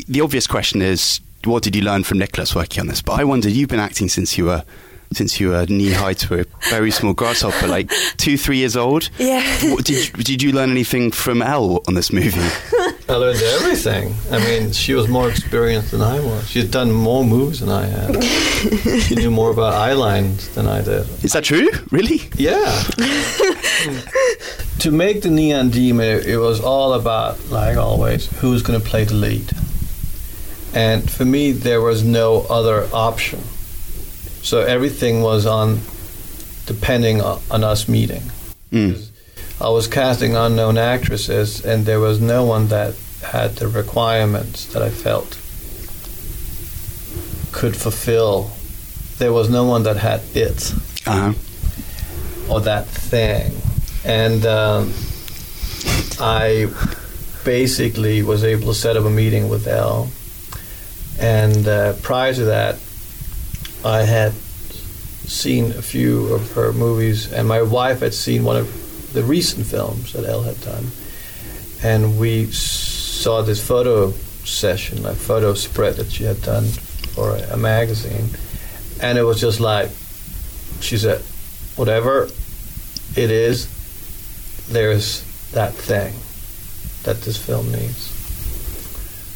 the obvious question is, what did you learn from Nicolas working on this? But I wondered, you've been acting since you were since you were knee high to a very small grasshopper, like two, three years old. Yeah. What, did you- Did you learn anything from Elle on this movie? I learned everything. I mean, she was more experienced than I was. She had done more moves than I had. she knew more about eye lines than I did. Is that true? Really? Yeah. to make the Neon Demon, it, it was all about, like always, who's going to play the lead. And for me, there was no other option. So everything was on, depending on, us meeting. Mm. I was casting unknown actresses, and there was no one that had the requirements that I felt could fulfill. There was no one that had it Uh-huh. or that thing. And um, I basically was able to set up a meeting with Elle. And uh, prior to that, I had seen a few of her movies, and my wife had seen one of the recent films that Elle had done. And we saw this photo session, a photo spread that she had done for a, a magazine. And it was just like, she said, whatever it is, there's that thing that this film needs.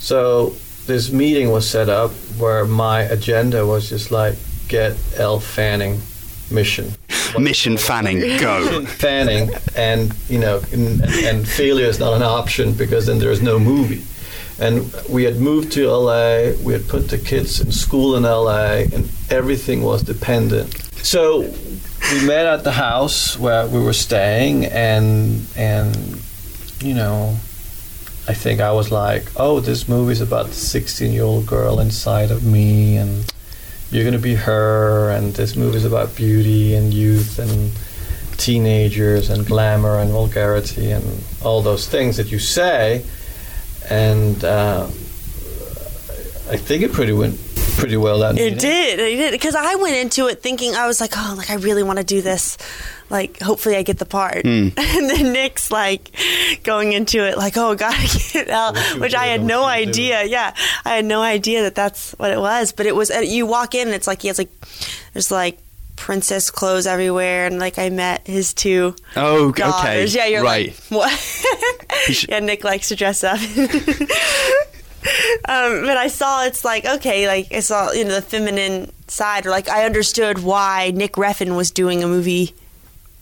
So this meeting was set up where my agenda was just like get Elle Fanning mission. Mission Fanning, go. <laughs> Mission Fanning, and you know, and, and failure is not an option because then there is no movie. And we had moved to LA. We had put the kids in school in LA, and everything was dependent. So we met at the house where we were staying, and and you know, I think I was like, oh, this movie's about the 16 year old girl inside of me, and you're gonna be her, and this movie's about beauty and youth and teenagers and glamour and vulgarity and all those things that you say. And uh, I think it pretty went pretty well that It meeting. did. It did. Because I went into it thinking, I was like, oh, like, I really want to do this. Like, hopefully I get the part. Hmm. <laughs> And then Nick's like going into it, like, oh, <laughs> gotta get out, which I had no you do. idea. Yeah. I had no idea that that's what it was. But it was, uh, you walk in and it's like, he has like, there's like, princess clothes everywhere and like I met his two Oh, okay. daughters. Yeah, you're right. like what? <laughs> yeah, Nick likes to dress up. <laughs> um, but I saw it's like okay, like I saw you know the feminine side, or like I understood why Nick Refn was doing a movie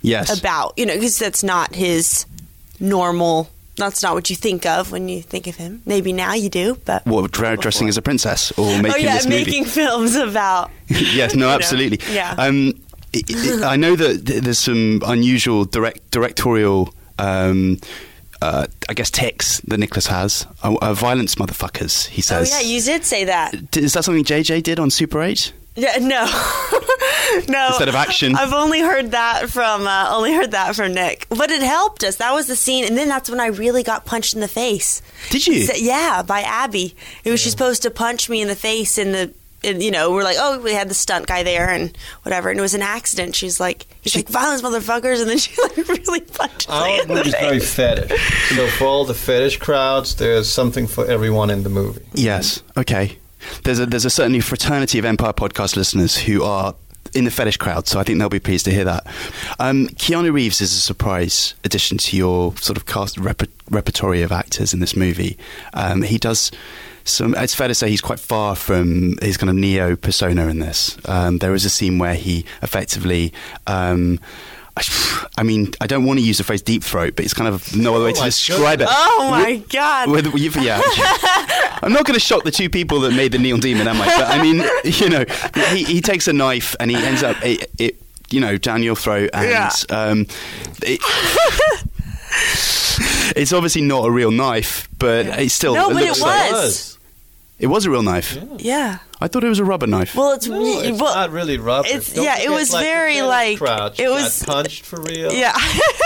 yes. about you know because that's not his normal. That's not what you think of when you think of him. Maybe now you do, but dra- dressing as a princess or making oh yeah, making films about. <laughs> yes, no, know, absolutely. yeah. Um, I know that there's some unusual direct directorial, um, uh, I guess, ticks that Nicolas has. Uh, uh, violence, motherfuckers. He says. Oh yeah, you did say that. Is that something JJ did on Super 8? Yeah, no, <laughs> no. Instead of action. I've only heard that from uh, only heard that from Nick, but it helped us. That was the scene, and then that's when I really got punched in the face. Did you? So- yeah, by Abbey. It was she's supposed to punch me in the face in the. In, you know, we're like, oh, we had the stunt guy there and whatever, and it was an accident. She's like, he's like, violence, motherfuckers, and then she like <laughs> really punched me Our in the movie's very fetish. So for all the fetish crowds, there's something for everyone in the movie. Yes. Okay. There's a there's a certainly fraternity of Empire podcast listeners who are in the fetish crowd, so I think they'll be pleased to hear that. Um, Keanu Reeves is a surprise addition to your sort of cast rep- repertory of actors in this movie. Um, he does. Some, it's fair to say he's quite far from his kind of Neo persona in this. Um, there is a scene where he effectively, um, I, <sighs> mean, I don't want to use the phrase deep throat, but it's kind of no other way to my describe it. Oh my god! With, you've- yeah. <laughs> I'm not going to shock the two people that made the Neon Demon, am I? But I mean, <laughs> you know, he, he takes a knife and he ends up it, it you know down your throat, and Yeah. um, it, <laughs> <laughs> it's obviously not a real knife, but it's still. No, it but it looks like- was. It was a real knife. yeah. I thought it was a rubber knife. Well, it's, No, it's well, not really rubber. it's- Don't yeah, it was like, very, like, crowd. She it got was- punched for real. <laughs> yeah.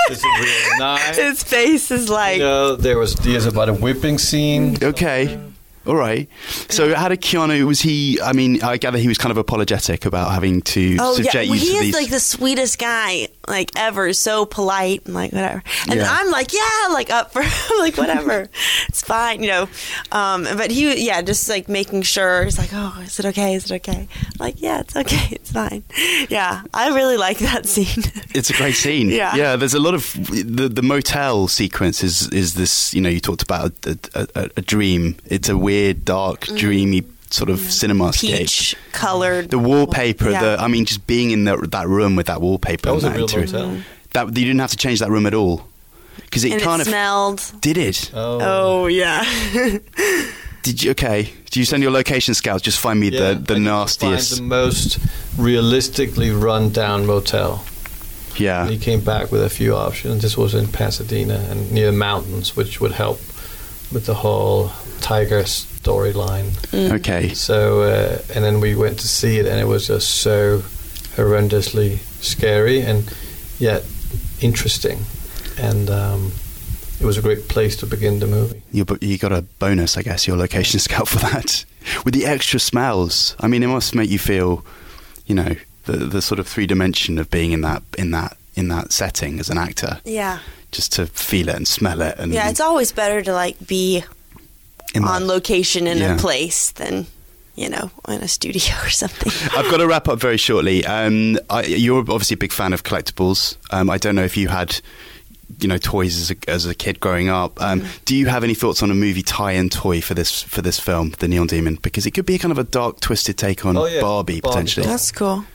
There's a real <laughs> knife. His face is like. You know, there was there's about a whipping scene. Okay. All right. So, how did Keanu? Was he? I mean, I gather he was kind of apologetic about having to Oh subject yeah, you well, to he is these. like the sweetest guy like ever. So polite and like whatever. And Yeah. I'm like, yeah, like up for <laughs> like whatever. <laughs> it's fine, you know. Um, but he, yeah, just like making sure. He's like, oh, is it okay? Is it okay? I'm like, yeah, it's okay. <laughs> It's fine. Yeah, I really like that scene. It's a great scene. Yeah. yeah. There's a lot of the the motel sequence is is this. You know, you talked about a, a, a, a dream. It's a weird, dark, dreamy sort of cinema Mm. Peach colored. The wallpaper. Yeah. The I mean, just being in that that room with that wallpaper. That was and a real interior- motel. That you didn't have to change that room at all because it and kind it of smelled. did it. Oh, Oh yeah. <laughs> Did you? Okay. Did you send your location scouts just find me yeah. the the I nastiest? Find the most realistically run down motel. yeah. And he came back with a few options. This was in Pasadena and near mountains, which would help with the whole tiger storyline. Okay. So, uh, and then we went to see it, and it was just so horrendously scary and yet interesting. And um, it was a great place to begin the movie. You you got a bonus, I guess, your location <laughs> scout for that. With the extra smells, I mean, it must make you feel, you know, the the sort of three dimension of being in that in that in that setting as an actor, Yeah. just to feel it and smell it and Yeah, it's always better to like be in that- on location in Yeah. a place than you know, in a studio <laughs> or something. I've got to wrap up very shortly. Um, I, you're obviously a big fan of collectibles. Um, I don't know if you had, you know, toys as a, as a kid growing up. Um, Mm-hmm. Do you have any thoughts on a movie tie-in toy for this for this film, The Neon Demon? Because it could be a kind of a dark, twisted take on Oh, yeah, Barbie, Barbie potentially. That's cool.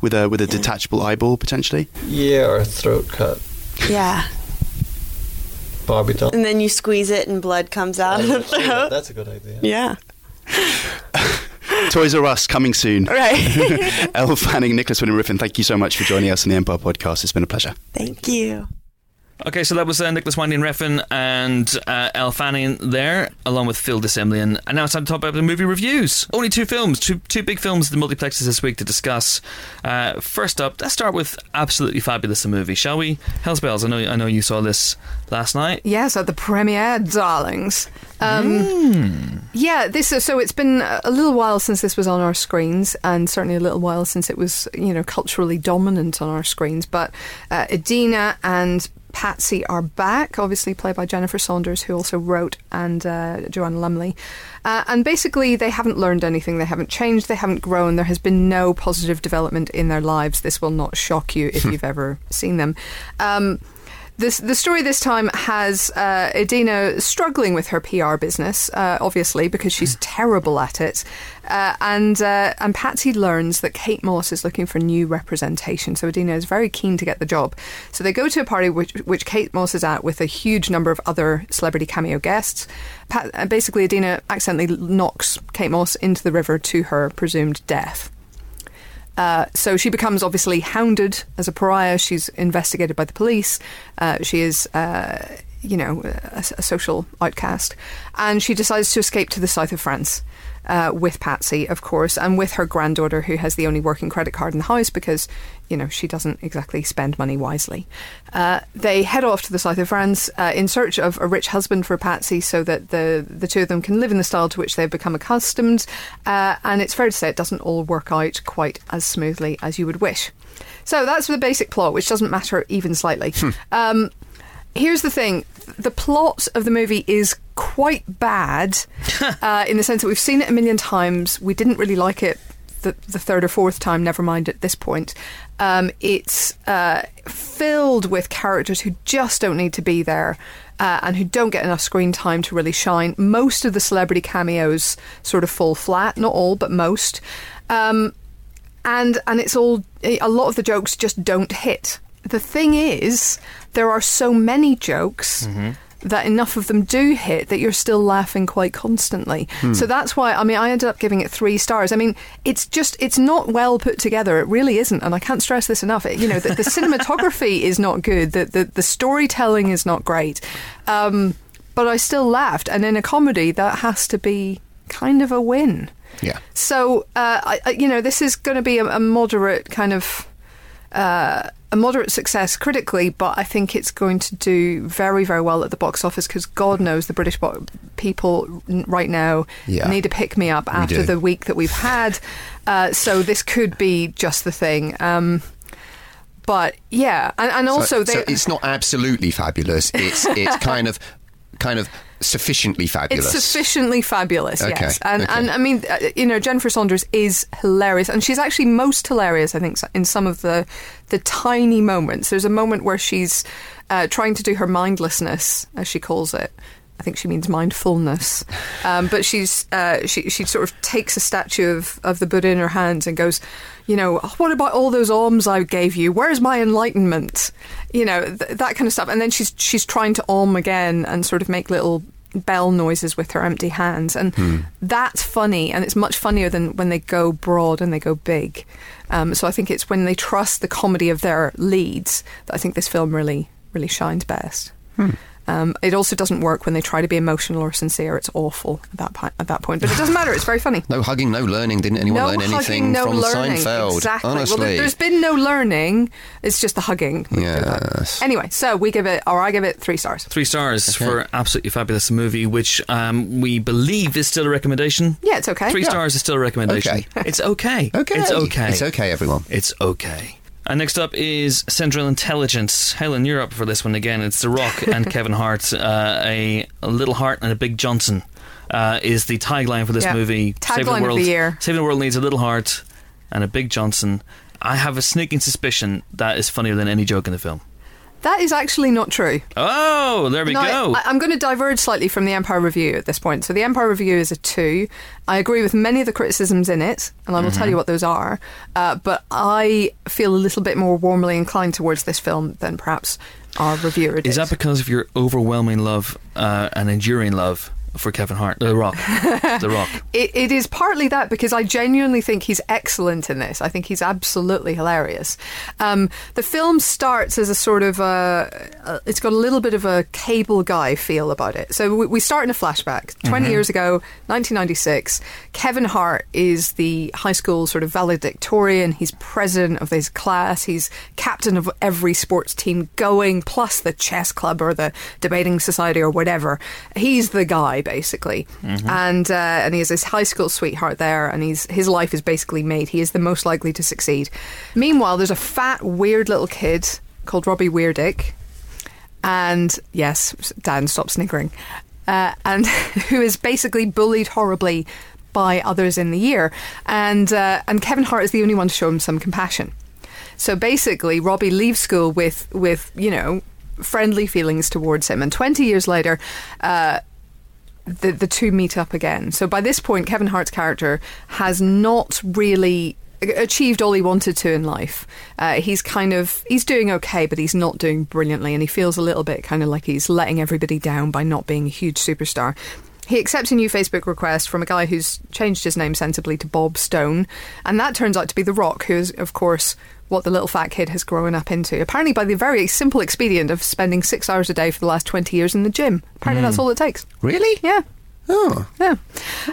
with a with a detachable eyeball potentially. Yeah, or a throat cut. Yeah. Barbie doll. And then you squeeze it and blood comes oh, out of the throat. That's a good idea. Yeah. <laughs> Toys R Us coming soon. Right. <laughs> Elle Fanning, Nicolas Winding Refn, thank you so much for joining us on the Empire Podcast. It's been a pleasure. Thank you. Okay, so that was uh, Nicolas Winding Refn and uh, Elle Fanning there, along with Phil de Semlyen. And now it's time to talk about the movie reviews. Only two films, two, two big films the multiplexes this week to discuss. Uh, first up, let's start with Absolutely Fabulous, a movie, shall we? Hell's Bells, I know, I know you saw this last night. Yes, at the premiere, darlings. Um, Yeah, this is, so it's been a little while since this was on our screens, and certainly a little while since it was, you know, culturally dominant on our screens. But uh, Edina and Patsy are back, obviously played by Jennifer Saunders, who also wrote, and uh, Joanna Lumley. Uh, and basically, they haven't learned anything. They haven't changed. They haven't grown. There has been no positive development in their lives. This will not shock you if <laughs> you've ever seen them. Um, this, the story this time has uh, Edina struggling with her PR business, uh, obviously because she's terrible at it, uh, and uh, and Patsy learns that Kate Moss is looking for new representation. So Edina is very keen to get the job. So they go to a party which which Kate Moss is at with a huge number of other celebrity cameo guests. Pat, uh, basically, Edina accidentally knocks Kate Moss into the river to her presumed death. Uh, so she becomes obviously hounded as a pariah. She's investigated by the police. Uh, she is, uh, you know, a, a social outcast. And she decides to escape to the south of France uh, with Patsy, of course, and with her granddaughter, who has the only working credit card in the house because, you know, she doesn't exactly spend money wisely. Uh, they head off to the south of France uh, in search of a rich husband for Patsy so that the, the two of them can live in the style to which they've become accustomed. Uh, and it's fair to say it doesn't all work out quite as smoothly as you would wish. So that's the basic plot, which doesn't matter even slightly. Um, here's the thing the plot of the movie is quite bad <laughs> uh, in the sense that we've seen it a million times. We didn't really like it the, the third or fourth time, never mind at this point. Um, it's uh, filled with characters who just don't need to be there. Uh, and who don't get enough screen time to really shine. Most of the celebrity cameos sort of fall flat, not all, but most. Um, and and it's all a lot of the jokes just don't hit. The thing is, there are so many jokes that enough of them do hit that you're still laughing quite constantly. So that's why I mean I ended up giving it three stars. I mean it's just it's not well put together. It really isn't, and I can't stress this enough. It, you know the, the cinematography <laughs> is not good. The, the the storytelling is not great. Um, but I still laughed, and in a comedy that has to be kind of a win. Yeah. So, uh, I, I- you know, this is going to be a, a moderate kind of uh, a moderate success critically, but I think it's going to do very, very well at the box office because God knows the British bo- people right now Yeah. need to pick me up after the week that we've had. Uh, so this could be just the thing. Um, but yeah, and, and also so, they. so it's not absolutely fabulous. It's it's <laughs> kind of kind of sufficiently fabulous. It's sufficiently fabulous, Okay, yes. And okay. and I mean, uh, you know, Jennifer Saunders is hilarious, and she's actually most hilarious, I think, in some of the the tiny moments. There's a moment where she's uh, trying to do her mindlessness, as she calls it. I think she means mindfulness, um, but she's uh, she she sort of takes a statue of, of the Buddha in her hands and goes, you know, "Oh, what about all those alms I gave you? Where's my enlightenment? You know, th- that kind of stuff. And then she's she's trying to alm again and sort of make little bell noises with her empty hands, and that's funny, and it's much funnier than when they go broad and they go big. Um, so I think it's when they trust the comedy of their leads that I think this film really really shines best. Um, it also doesn't work when they try to be emotional or sincere. It's awful at that point. At that point, but it doesn't matter. It's very funny. no hugging, no learning. Didn't anyone no learn anything no from learning. Seinfeld? Exactly. Honestly, Well, there- there's been no learning. It's just the hugging. Yes. Anyway, so we give it, or I give it three stars. Three stars for Absolutely Fabulous, movie which um, we believe is still a recommendation. Yeah, it's okay. Three Yeah. stars is still a recommendation. Okay. It's okay. okay, It's okay. It's okay, everyone. It's okay. And next up is Central Intelligence. Helen, you're up for this one again. It's The Rock <laughs> and Kevin Hart, uh, a, a little Hart and a big Johnson. uh, is the tagline for this Yeah. movie. Tagline of the world, the year. Saving the world needs a little heart and a big Johnson. I have a sneaking suspicion that is funnier than any joke in the film. That is actually not true. Oh, there we No, go. I, I'm going to diverge slightly from the Empire Review at this point. So the Empire Review is a two. I agree with many of the criticisms in it, and I will Mm-hmm. tell you what those are. Uh, but I feel a little bit more warmly inclined towards this film than perhaps our reviewer did. is that because of your overwhelming love uh, and enduring love for Kevin Hart, The Rock, The <laughs> Rock? It, it is partly that because I genuinely think he's excellent in this. I think he's absolutely hilarious. Um, the film starts as a sort of a, a- it's got a little bit of a cable guy feel about it. So we, we start in a flashback. 20 years ago, 1996, Kevin Hart is the high school sort of valedictorian. He's president of his class. He's captain of every sports team going, plus the chess club or the debating society or whatever. He's the guy basically, and uh, and he has his high school sweetheart there, and he's his life is basically made. He is the most likely to succeed. Meanwhile, there's a fat, weird little kid called Robbie Weirdicht, and yes, Dan, stop sniggering, uh, and <laughs> who is basically bullied horribly by others in the year, and uh, and Kevin Hart is the only one to show him some compassion. So basically, Robbie leaves school with with you know friendly feelings towards him, and twenty years later. Uh, the the two meet up again. So by this point, Kevin Hart's character has not really achieved all he wanted to in life. Uh, he's kind of he's doing okay, but he's not doing brilliantly, and he feels a little bit kind of like he's letting everybody down by not being a huge superstar. He accepts a new Facebook request from a guy who's changed his name sensibly to Bob Stone, and that turns out to be The Rock, who is, of course, what the little fat kid has grown up into. Apparently, by the very simple expedient of spending six hours a day for the last 20 years in the gym. Apparently, that's all it takes. Really? Yeah. Oh. Yeah.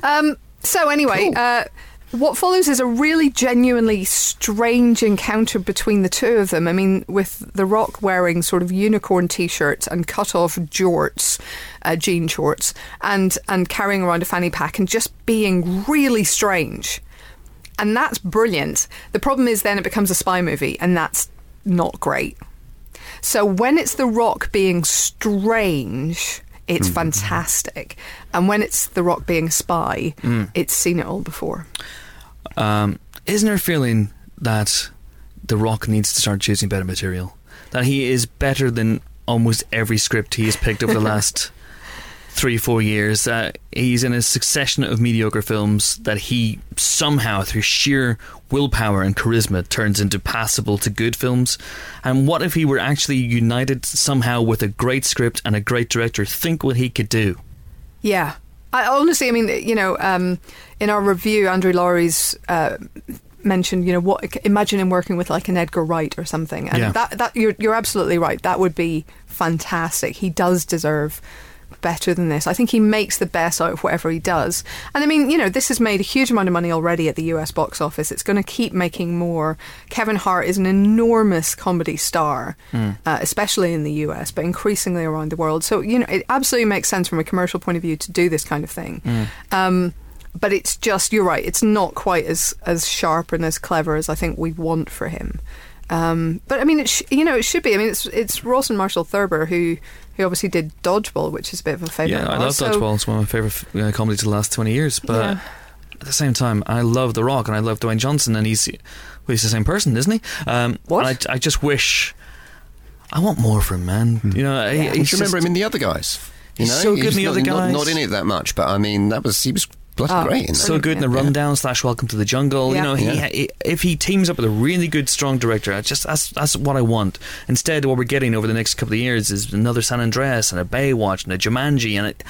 Um, so anyway, Cool. uh, what follows is a really genuinely strange encounter between the two of them. I mean, with The Rock wearing sort of unicorn t-shirts and cut-off jorts, uh, jean shorts, and and carrying around a fanny pack and just being really strange. And that's brilliant. The problem is then it becomes a spy movie, and that's not great. So when it's The Rock being strange, it's fantastic. And when it's The Rock being a spy, it's seen it all before. Um, isn't there a feeling that The Rock needs to start choosing better material? That he is better than almost every script he has picked over the <laughs> last three, four years. Uh, he's in a succession of mediocre films that he somehow, through sheer willpower and charisma, turns into passable to good films. And what if he were actually united somehow with a great script and a great director? Think what he could do. Yeah. I honestly, I mean, you know, um, in our review, Andrew Lowry's uh, mentioned, you know, what imagine him working with like an Edgar Wright or something, and Yeah. that that you're you're absolutely right. That would be fantastic. He does deserve better than this. I think he makes the best out of whatever he does. And I mean, you know, this has made a huge amount of money already at the US box office. It's going to keep making more. Kevin Hart is an enormous comedy star, uh, especially in the US, but increasingly around the world. So, you know, it absolutely makes sense from a commercial point of view to do this kind of thing. Um, but it's just, you're right, it's not quite as, as sharp and as clever as I think we want for him. Um, but I mean, it sh- you know, it should be. I mean, it's it's Rawson Marshall Thurber who who obviously did Dodgeball, which is a bit of a favourite. Yeah, I love. So- Dodgeball. It's one of my favourite uh, comedies of the last 20 years. But Yeah. at the same time, I love The Rock and I love Dwayne Johnson, and he's, well, he's the same person, isn't he? Um, What? and I, I just wish. I want more from him, man. You know, he- Yeah. he's you remember just- him in the other guys? You He's know, so good in The not, Other not- Guys. Not, in it that much, but I mean, that was he was bloody Oh, great so good in the Yeah. rundown slash Welcome to the Jungle. Yeah. You know, he, Yeah. he, if he teams up with a really good, strong director, I just that's that's what I want. Instead, what we're getting over the next couple of years is another San Andreas and a Baywatch and a Jumanji, and it,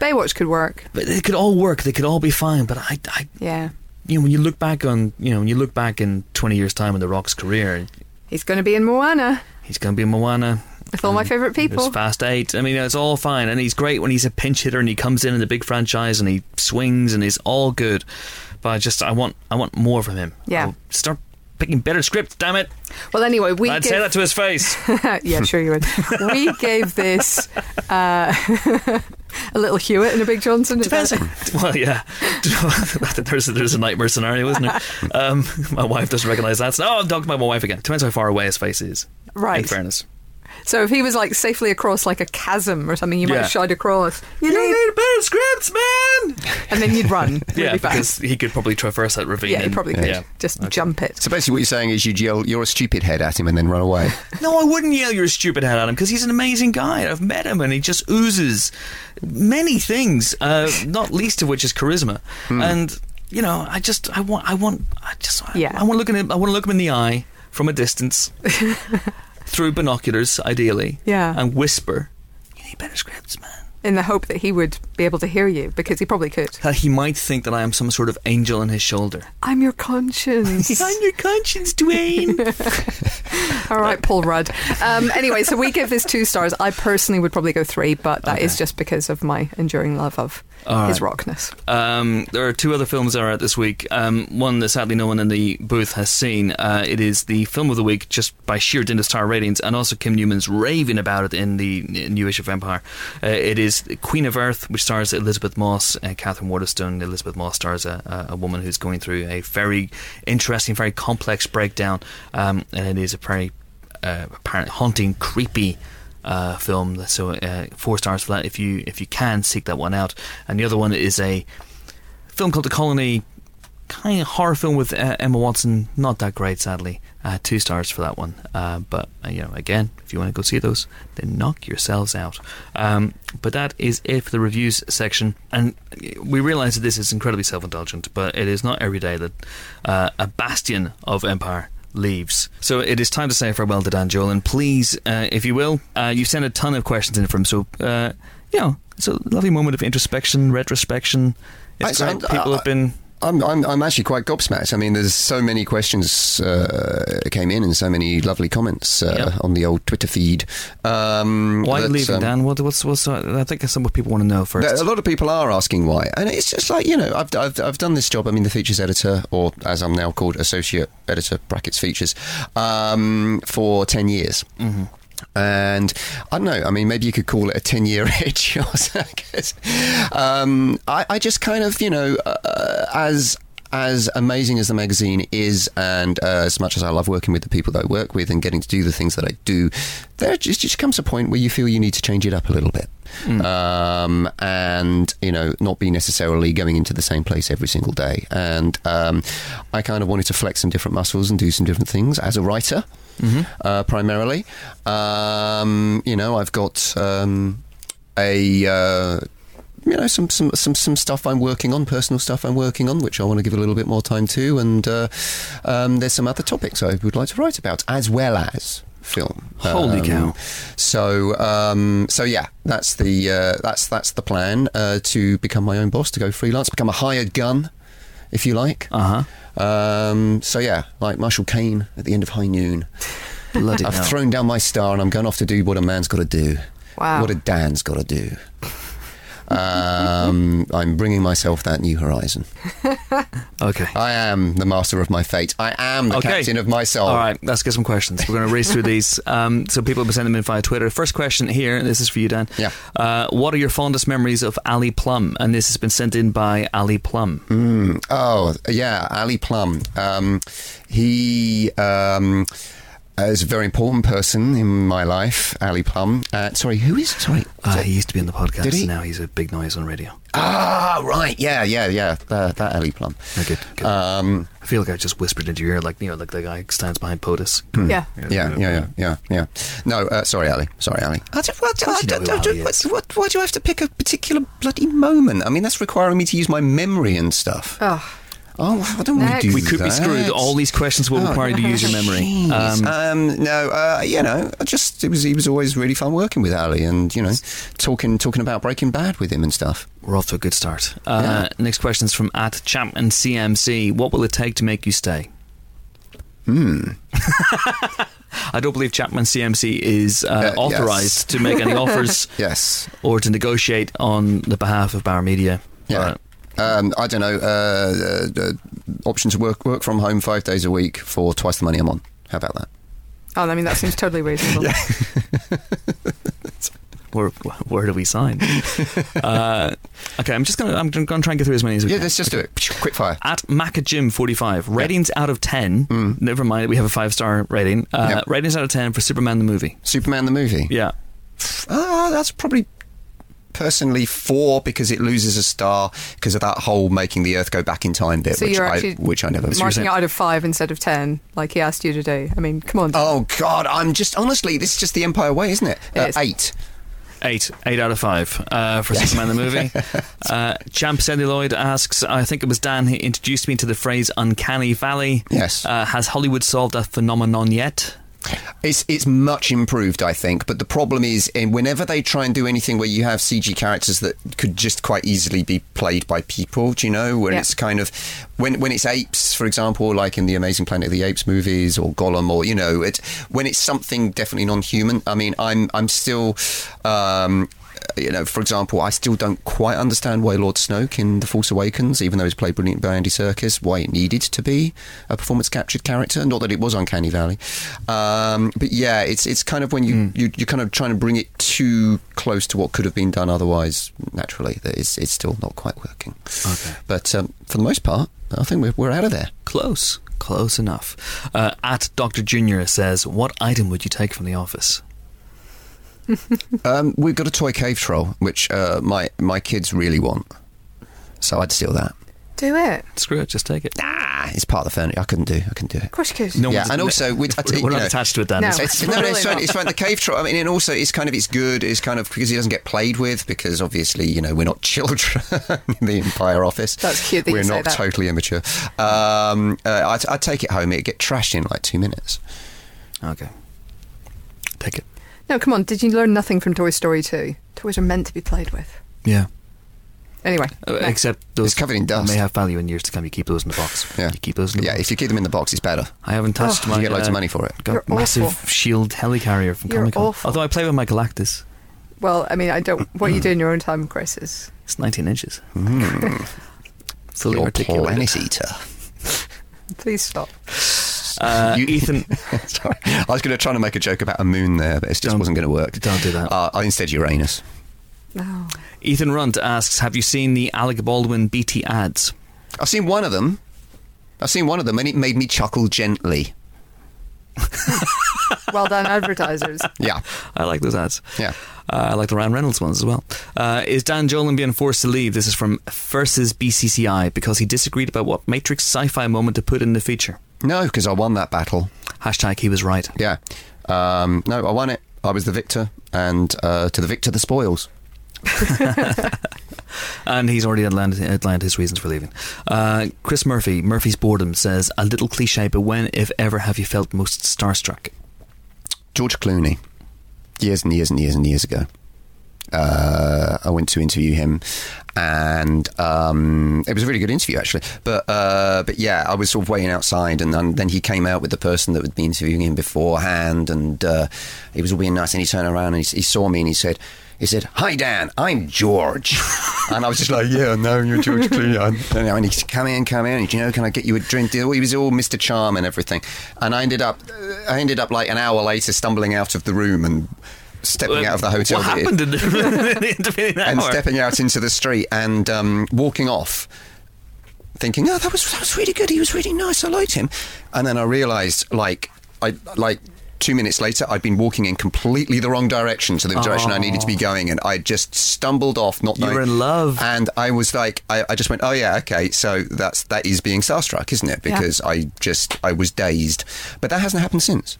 Baywatch could work. but they could all work. They could all be fine. But I, I, Yeah. you know, when you look back on, you know, when you look back in twenty years' time in The Rock's career, He's going to be in Moana he's going to be in Moana. With all my favourite people. There's Fast Eight. I mean, it's all fine, and he's great when he's a pinch hitter and he comes in in the big franchise and he swings and he's all good. But I just, I want, I want more from him. Yeah. I'll start picking better scripts. Damn it! Well, anyway, we I'd gave, say that to his face. <laughs> yeah, sure you would. we gave this uh, <laughs> a little Hewitt and a Big Johnson. That- <laughs> well, yeah. there's there's a nightmare scenario, isn't there? Um, my wife doesn't recognise that. So, oh, I'm talking about my wife again. Depends how far away his face is. Right. In fairness. So if he was like safely across like a chasm or something, you might Yeah. have shied across. You You need need a better better scripts, man. and then you'd run <laughs> really yeah, because fast. he could probably traverse that ravine. Yeah, he and- probably could. Yeah. Just jump it. So basically, what you're saying is you'd yell, "You're a stupid head" at him, and then run away. <laughs> No, I wouldn't yell you're a stupid head at him because he's an amazing guy. I've met him and he just oozes many things, uh, not least of which is charisma. Hmm. And you know, I just I want I want I just I- Yeah. I, want to look at him I want to look him in the eye from a distance <laughs> through binoculars, ideally. Yeah. and whisper, "You need better scripts, man." In the hope that he would be able to hear you, because he probably could. That he might think that I am some sort of angel on his shoulder. I'm your conscience. <laughs> I'm your conscience, Dwayne. <laughs> All right, Paul Rudd. Um, anyway, so we give this two stars. I personally would probably go three, but that is Okay. just because of my enduring love of All his right. rockness. Um, there are two other films that are out this week. Um, one that sadly no one in the booth has seen. Uh, it is the film of the week just by sheer dint of star ratings, and also Kim Newman's raving about it in the new issue of Empire. Uh, it is Queen of Earth, which stars Elisabeth Moss and Katherine Waterston. Elisabeth Moss stars a, a, a woman who's going through a very interesting, very complex breakdown, um, and it is a very uh, apparently haunting, creepy uh, film. So uh, four stars for that. If you if you can seek that one out. And the other one is a film called The Colony, kind of horror film with uh, Emma Watson. Not that great, sadly. Uh, two stars for that one. Uh, but uh, you know, again, if you want to go see those, then knock yourselves out. Um, but that is it for the reviews section. And we realise that this is incredibly self-indulgent, but it is not every day that a bastion of Empire leaves. So it is time to say farewell to Dan Jolin, and please, uh, if you will, uh, you sent a ton of questions in from. So uh, you know, it's a lovely moment of introspection, retrospection. It's I- great. I- People have been. I'm, I'm, I'm actually quite gobsmacked. I mean, there's so many questions uh, came in and so many lovely comments uh, Yeah. on the old Twitter feed. Um, Why are you that, leaving, um, Dan? What, what's what's? Uh, I think what people want to know first. A lot of people are asking why, and it's just like you know, I've, I've, I've done this job. I mean, the features editor, or as I'm now called, associate editor brackets features, um, for ten years. Mm-hmm. And I don't know. I mean, maybe you could call it a ten-year <laughs> itch. Or something, 'cause, um, I, I just kind of, you know, uh, as as amazing as the magazine is, and uh, as much as I love working with the people that I work with and getting to do the things that I do, there just, just comes a point where you feel you need to change it up a little bit. Um, and you know, not be necessarily going into the same place every single day. And um, I kind of wanted to flex some different muscles and do some different things as a writer, uh, primarily. Um, you know, I've got um, a. Uh, you know, some, some, some, some stuff I'm working on, personal stuff I'm working on, which I want to give a little bit more time to, and uh, um, there's some other topics I would like to write about, as well as film. Holy Um, cow. So, um, so yeah, that's the uh, that's that's the plan uh, to become my own boss, to go freelance, become a hired gun, if you like. Uh huh. Um, so yeah, like Marshall Kane at the end of High Noon. Bloody I've hell. thrown down my star and I'm going off to do what a man's got to do. Wow. What a Dan's got to do. Um, I'm bringing myself that new horizon. <laughs> Okay. I am the master of my fate. I am the Okay. captain of my soul. All right, let's get some questions. We're going to race through these. <laughs> Um, so people have been sending them in via Twitter. First question here. This is for you, Dan. Yeah. Uh, what are your fondest memories of Ali Plumb? And this has been sent in by Ali Plumb. Mm, oh, yeah, Ali Plumb. Um, he um, is a very important person in my life, Ali Plumb. Uh, sorry, who is? Sorry. Uh, he used to be on the podcast. Did he? Now he's a big noise on radio. Ah, right. Yeah, yeah, yeah. That, that Ali Plumb. Oh, good, good. Um, I feel like I just whispered into your ear, like you know, like the guy stands behind POTUS. Yeah. yeah, yeah, yeah, yeah, yeah. No, uh, sorry, Ali. Sorry, Ali. I don't, what, course I you know don't- who don't- Ali what, is. what, why do I have to pick a particular bloody moment? I mean, that's requiring me to use my memory and stuff. Oh, Oh, I don't want Next. to do We could be screwed. All these questions will Oh, require you to use your memory. Um, Um, no, uh, you know, I just it was he was always really fun working with Ali, and you know, talking talking about Breaking Bad with him and stuff. we're off to a good start. Uh, Next question is from at Chapman CMC. What will it take to make you stay? Hmm. <laughs> I don't believe Chapman CMC is uh, Uh, yes. authorized to make any <laughs> offers Yes. or to negotiate on the behalf of Bauer Media. Yeah. Um, I don't know. Uh, uh, uh, option to work work from home five days a week for twice the money I'm on. How about that? oh, I mean that seems totally reasonable. <laughs> Where, where do we sign? uh, okay, I'm just gonna I'm gonna try and get through as many as we Yeah, can. let's just do it. Quick fire. At Macajim45, ratings out of 10. Never mind, we have a five star rating. Uh, Mm. Yep. Ratings out of 10 for Superman the movie. Superman the movie. Yeah. Ah, that's probably personally for because it loses a star because of that whole making the Earth go back in time bit, So which you're I actually which I never. marking it out of five instead of ten, like he asked you to do. I mean, come on. Oh God, I'm just honestly, this is just the Empire way, isn't it? It Uh, is. eight. Eight, eight out of five uh, for Superman the movie. <laughs> Uh, Champ Celluloid asks, I think it was Dan who introduced me to the phrase "uncanny valley." Yes. Uh, has Hollywood solved that phenomenon yet? It's it's much improved, I think. But the problem is, whenever they try and do anything where you have CG characters that could just quite easily be played by people, do you know? When Yeah. it's kind of when when it's apes, for example, like in the Amazing Planet of the Apes movies or Gollum, or you know, it when it's something definitely non-human. I mean, I'm I'm still. Um, you know, for example, I still don't quite understand why Lord Snoke in The Force Awakens, even though he's played brilliantly by Andy Serkis, why it needed to be a performance captured character. Not that it was Uncanny Valley, um, but yeah, it's it's kind of when you, you you're kind of trying to bring it too close to what could have been done otherwise. Naturally, that it's it's still not quite working. Okay. But um, for the most part, I think we're we're out of there. Close, close enough. Uh, at Doctor Junior says, "What item would you take from the office?" Um, we've got a toy cave troll, which uh, my my kids really want, so I'd steal that. do it. Screw it, just take it. Ah, it's part of the furniture. I couldn't do. I couldn't do it. Of course you could. No Yeah, and also with- I <laughs> tell you, we're not know- attached to it, Dan. No. It's- It's, no, no, it's fine. It's fine. The cave troll. I mean, and also it's kind of it's good. It's kind of because he doesn't get played with because obviously you know we're not <laughs> children in the Empire office. That's cute that we're say not that. totally immature. Um, uh, I'd, I'd take it home. It'd get trashed in like two minutes. Okay, take it. No, come on. Did you learn nothing from Toy Story 2? Toys are meant to be played with. Yeah. Anyway. Uh, next. Except those It's covered in dust. may have value in years to come. You keep those in the box. Yeah, You keep those in the Yeah, box. if you keep them in the box, it's better. I haven't touched Oh. my. You get loads of uh, money for it. Got You're massive awful. shield helicarrier from Comic Con. Although I play with my Galactus. Well, I mean, I don't. What you do in your own time, Chris, is. It's 19 inches. <laughs> Mm. Fully Your articulated. planet eater. Please stop. Uh, You- Ethan, <laughs> Sorry, I was going to try to make a joke about a moon there, but it just Don't- wasn't going to work. don't do that. Uh, instead, Uranus. No. Ethan Runt asks, "Have you seen the Alec Baldwin BT ads?" I've seen one of them. I've seen one of them, and it made me chuckle gently. <laughs> Well done, advertisers. Yeah, I like those ads. yeah. Uh, I like the Ryan Reynolds ones as well. Uh, is Dan Jolin being forced to leave? This is from versus BCCI because he disagreed about what Matrix sci-fi moment to put in the feature. No, because I won that battle. Hashtag he was right. Yeah. Um, no, I won it. I was the victor, and uh, to the victor, the spoils. <laughs> And he's already outlined, his reasons for leaving. Uh, Chris Murphy, Murphy's boredom says, a little cliche, but when, if ever, have you felt most starstruck? George Clooney, years and years and years and years ago. Uh, I went to interview him, and um, it was a really good interview actually. But uh, but yeah, I was sort of waiting outside, and, then then he came out with the person that had been interviewing him beforehand, and uh, he was all being nice. And he turned around and he, he saw me, and he said. He said, "Hi Dan, I'm George," <laughs> and I was just like, "Yeah, no, you're George Clooney." And, <laughs> and he said, "Come in, come in. You know, can I get you a drink?" He was all Mr. Charm and everything, and I ended up, I ended up like an hour later stumbling out of the room and stepping out of the hotel. What that- happened in the, <laughs> in the intervening and hour? stepping out into the street and um, walking off, thinking, "Oh, that was that was really good. He was really nice. I liked him." And then I realised, like, I like. Two minutes later, I'd been walking in completely the wrong direction to the direction I needed to be going, and I just stumbled off, not You knowing. were in love. and I was like, I, I just went, oh yeah, okay, so that's that is being starstruck, isn't it? Yeah. Because I just I was dazed, but that hasn't happened since.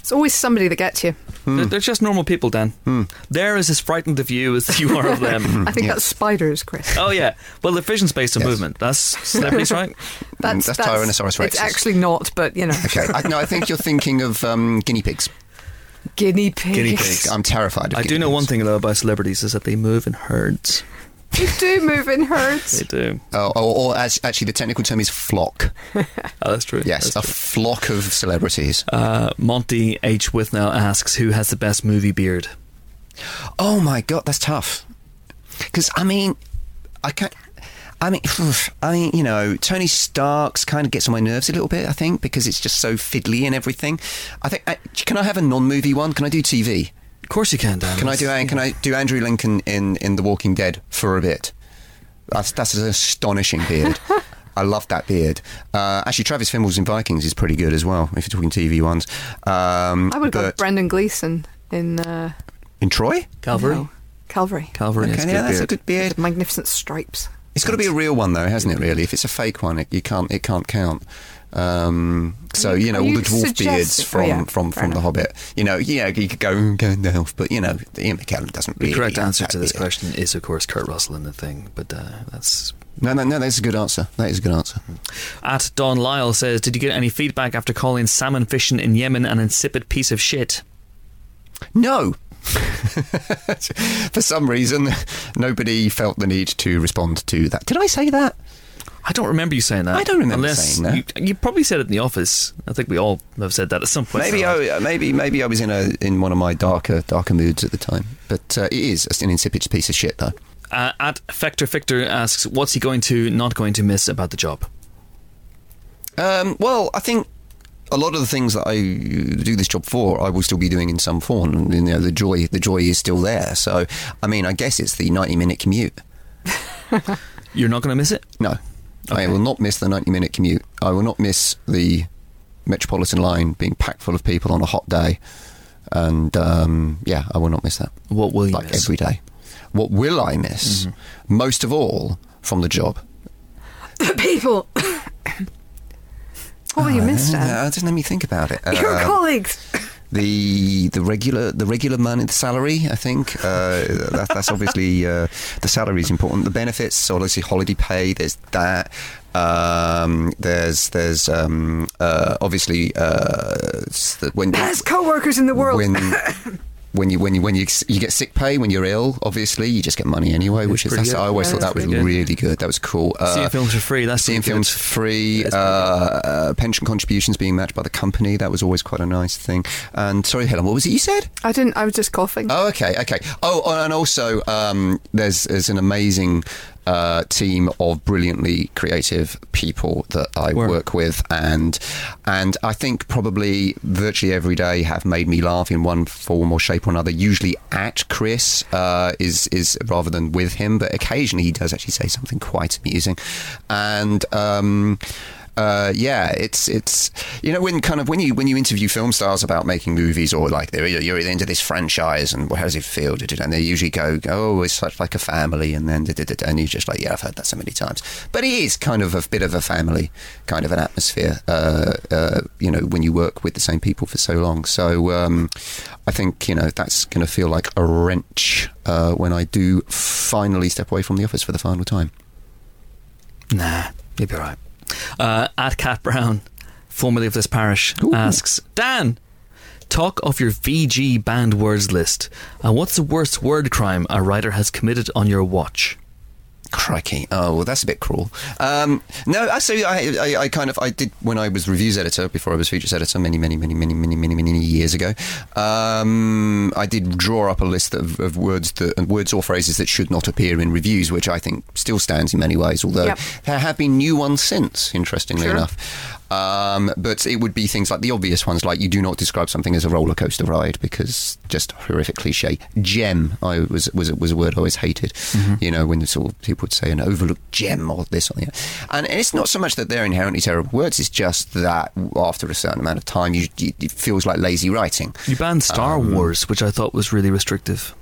It's always somebody that gets you. Hmm. They're, they're just normal people, Dan. Hmm. They're as as frightened of you as you are of them. <laughs> I think Yeah. that's spiders, Chris. oh yeah. Well, the vision's based on Yes. movement. That's celebrities, right? <laughs> Hmm, that's, that's Tyrannosaurus It's rexes. actually not, but you know, Okay, I, no, I think you're thinking of um, guinea pigs. guinea pigs. Guinea pigs. I'm terrified. Of I do guinea know one thing though about celebrities is that they move in herds. You do move in herds. They do. Oh, or, or as, actually, the technical term is flock. <laughs> Oh, that's true. Yes, That's a flock of celebrities. Uh, Monty H. Withnow asks, "Who has the best movie beard?" Oh my god, that's tough. Because I mean, I can't. I mean, I mean, you know, Tony Stark's kind of gets on my nerves a little bit. I think because it's just so fiddly and everything. I think. uh, Can I have a non-movie one? Can I do TV? Of course you can, Dan. Can I do? Can I do Andrew Lincoln in in The Walking Dead for a bit? That's that's an astonishing beard. <laughs> I love that beard. Uh, actually, Travis Fimmels in Vikings is pretty good as well. If you're talking TV ones, um, I would go but with Brendan Gleeson in. Uh, in Troy. Calvary? no. Calvary. Calvary. Okay, yeah, good that's beard. a good beard. Magnificent stripes. It's got to be a real one, though, hasn't it? Really, if it's a fake one, it, you can't it can't count. Um, so you- you know all you the dwarf suggesting- beards oh, from yeah, from fair from the. Hobbit. You know, yeah, you could go "Mm, Gandalf, but you know, Ian McKellen doesn't The really. correct answer to this beard. question is, of course, Kurt Russell in the thing, but uh, that's No, no, no. That's a good answer. That is a good answer. At Don Lyle says, Did you get any feedback after calling salmon fishing in Yemen an insipid piece of shit? No. <laughs> For some reason, nobody felt the need to respond to that. Did I say that? I don't remember you saying that. I don't remember Unless saying that. You, you probably said it in the office. I think we all have said that at some point. Maybe I, maybe maybe I was in a in one of my darker darker moods at the time. But uh, it is an insipid piece of shit, though. Uh, at Fector Fictor asks, What's he going to, not going to miss about the job? Um, well, I think a lot of the things that I do this job for, I will still be doing in some form. You know, the joy, the joy is still there. So, I mean, I guess it's the ninety-minute commute. <laughs> You're not going to miss it? No, I will not miss the ninety-minute commute. I will not miss the Metropolitan line being packed full of people on a hot day. And um, yeah, I will not miss that. What will you like miss? every day. What will I miss? Most of all from the job. The people. <coughs> what will you miss, Dan? Uh, just let me think about it. Your Uh, colleagues. The the regular the regular money the salary I think. Uh, that, that's obviously uh, the salary is important. The benefits so obviously holiday pay there's that. Um, there's there's um, uh, obviously uh, when Best co-workers in the world. when <laughs> when you when you when you you get sick pay when you're ill obviously you just get money anyway which is that's, good. I always Yeah, thought that was good. really good that was cool Uh, Seeing films for free. That's Seeing pretty good. films for free, uh, uh, pension contributions being matched by the company. That was always quite a nice thing. And sorry, Helen, what was it you said? I didn't. I was just coughing. Oh, okay, okay. Oh, and also um, there's there's an amazing uh, team of brilliantly creative people that I Word. work with, and and I think probably virtually every day have made me laugh in one form or shape or another. Usually at Chris uh, is is rather than with him, but occasionally he does actually say something quite amusing, and. Um, uh, yeah, it's it's you know when kind of when you when you interview film stars about making movies or like they're you're into this franchise and how does it feel? And they usually go, oh, it's such like a family, and then and you're just like, yeah, I've heard that so many times. But it is kind of a bit of a family kind of an atmosphere, uh, uh, you know, when you work with the same people for so long. So um, I think you know that's going to feel like a wrench uh, when I do finally step away from the office for the final time. Nah, you'll be alright. Uh, at Cat Brown, formerly of this parish, Ooh. asks Dan, talk of your VG banned words list. And what's the worst word crime a writer has committed on your watch? Crikey! Oh, well, that's a bit cruel. Um, no, actually, I, I, I kind of I did when I was reviews editor before I was features editor many, many, many, many, many, many, many years ago. Um, I did draw up a list of, of words that words or phrases that should not appear in reviews, which I think still stands in many ways. Although Yep. there have been new ones since, interestingly Sure. enough. Um, but it would be things like the obvious ones, like you do not describe something as a roller coaster ride because just horrific cliche. Gem, I was was was a word I always hated. You know, when sort of people would say an overlooked gem or this or that. And it's not so much that they're inherently terrible words; it's just that after a certain amount of time, you, you it feels like lazy writing. You banned Star Wars, which I thought was really restrictive.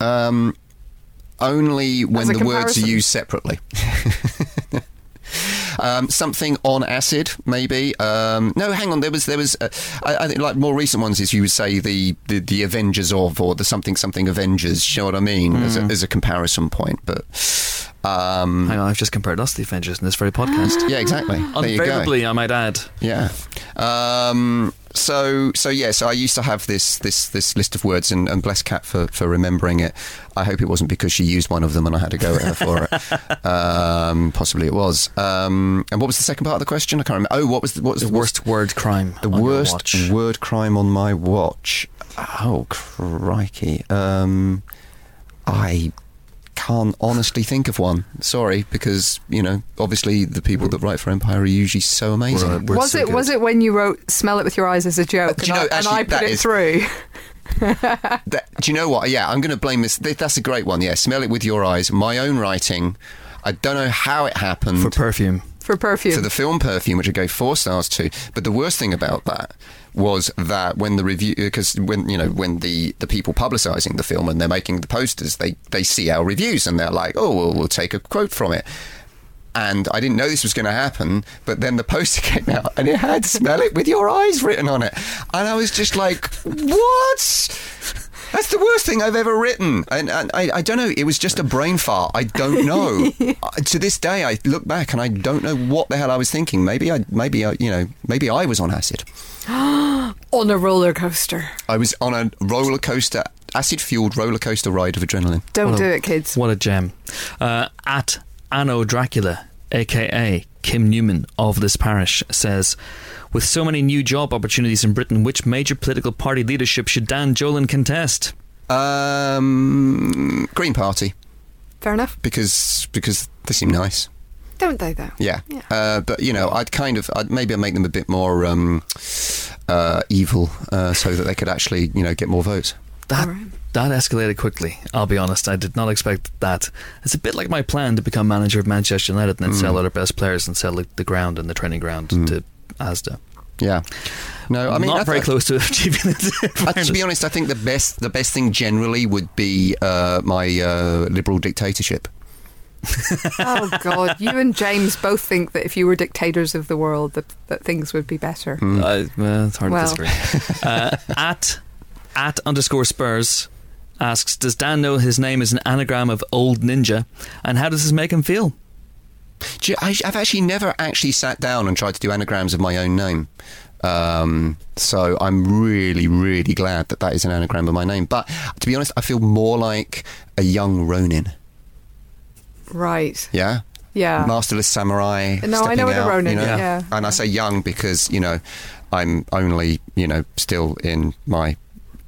Um, only when As a the words are used separately. <laughs> Um, something on acid, maybe. Um, no, hang on. There was, there was. Uh, I, I think like more recent ones is you would say the, the, the Avengers of or the something something Avengers. You know what I mean? As, a, as a comparison point, but um, Hang on, I've just compared us to the Avengers in this very podcast. <gasps> yeah, exactly. <gasps> Unfavorably, I might add. Yeah. Um, so so yeah. So I used to have this this this list of words, and, and bless Cat for for remembering it. I hope it wasn't because she used one of them and I had to go at her for it. <laughs> Um, possibly it was. Um, and what was the second part of the question? I can't remember. Oh, what was the, what was The worst word crime. the worst word crime on my watch? Oh crikey! Um, I can't honestly think of one. Sorry, because you know, obviously the people that write for Empire are usually so amazing. We're- we're was so it good. was it when you wrote "Smell it with your eyes" as a joke, Uh, do you and, know, I, and I put that it is- through? <laughs> That, do you know what? Yeah, I'm going to blame this. That's a great one. Yeah, smell it with your eyes. My own writing. I don't know how it happened. for perfume. For perfume. For the film perfume, which I gave four stars to. But the worst thing about that was that when the review, because when you know when the the people publicising the film and they're making the posters, they they see our reviews and they're like, oh, well, we'll take a quote from it. And I didn't know this was going to happen, but then the poster <laughs> came out and it had "Smell it with your eyes" written on it, and I was just like, "What?" That's the worst thing I've ever written, and, and I, I don't know. It was just a brain fart. I don't know. <laughs> Uh, to this day, I look back and I don't know what the hell I was thinking. Maybe I, maybe I, you know, maybe I was on acid. <gasps> on a roller coaster. I was on a roller coaster, acid fueled roller coaster ride of adrenaline. Don't What do a- it, kids. What a gem. Uh, at Anno Dracula, aka Kim Newman of this parish, says With so many new job opportunities in Britain, which major political party leadership should Dan Jolin contest? Um, Green Party Fair enough. because because they seem nice. Don't they, though? Yeah, Yeah. Uh, but you know, I'd kind of, I'd maybe I'd make them a bit more um, uh, evil, uh, so that they could actually, you know, get more votes. That, All right. that escalated quickly, I'll be honest. I did not expect that. It's a bit like my plan to become manager of Manchester United and then sell Mm. all our best players and sell like, the ground and the training ground to Asda. Yeah. No, I mean, not I- very I- close to achieving <laughs> it. Uh, to be honest, I think the best the best thing generally would be uh, my uh, liberal dictatorship. <laughs> Oh, God. You and James both think that if you were dictators of the world, that, that things would be better. Uh, well, it's hard Well. to disagree. uh, <laughs> at at underscore Spurs asks, does Dan know his name is an anagram of old ninja, and how does this make him feel? Do you- I, I've actually never actually sat down and tried to do anagrams of my own name. Um, so I'm really, really glad that that is an anagram of my name. But to be honest, I feel more like a young Ronin. Right. Yeah. Yeah. Masterless samurai. No, I know what a out, Ronin you know? is, yeah. And I say young because you know I'm only you know still in my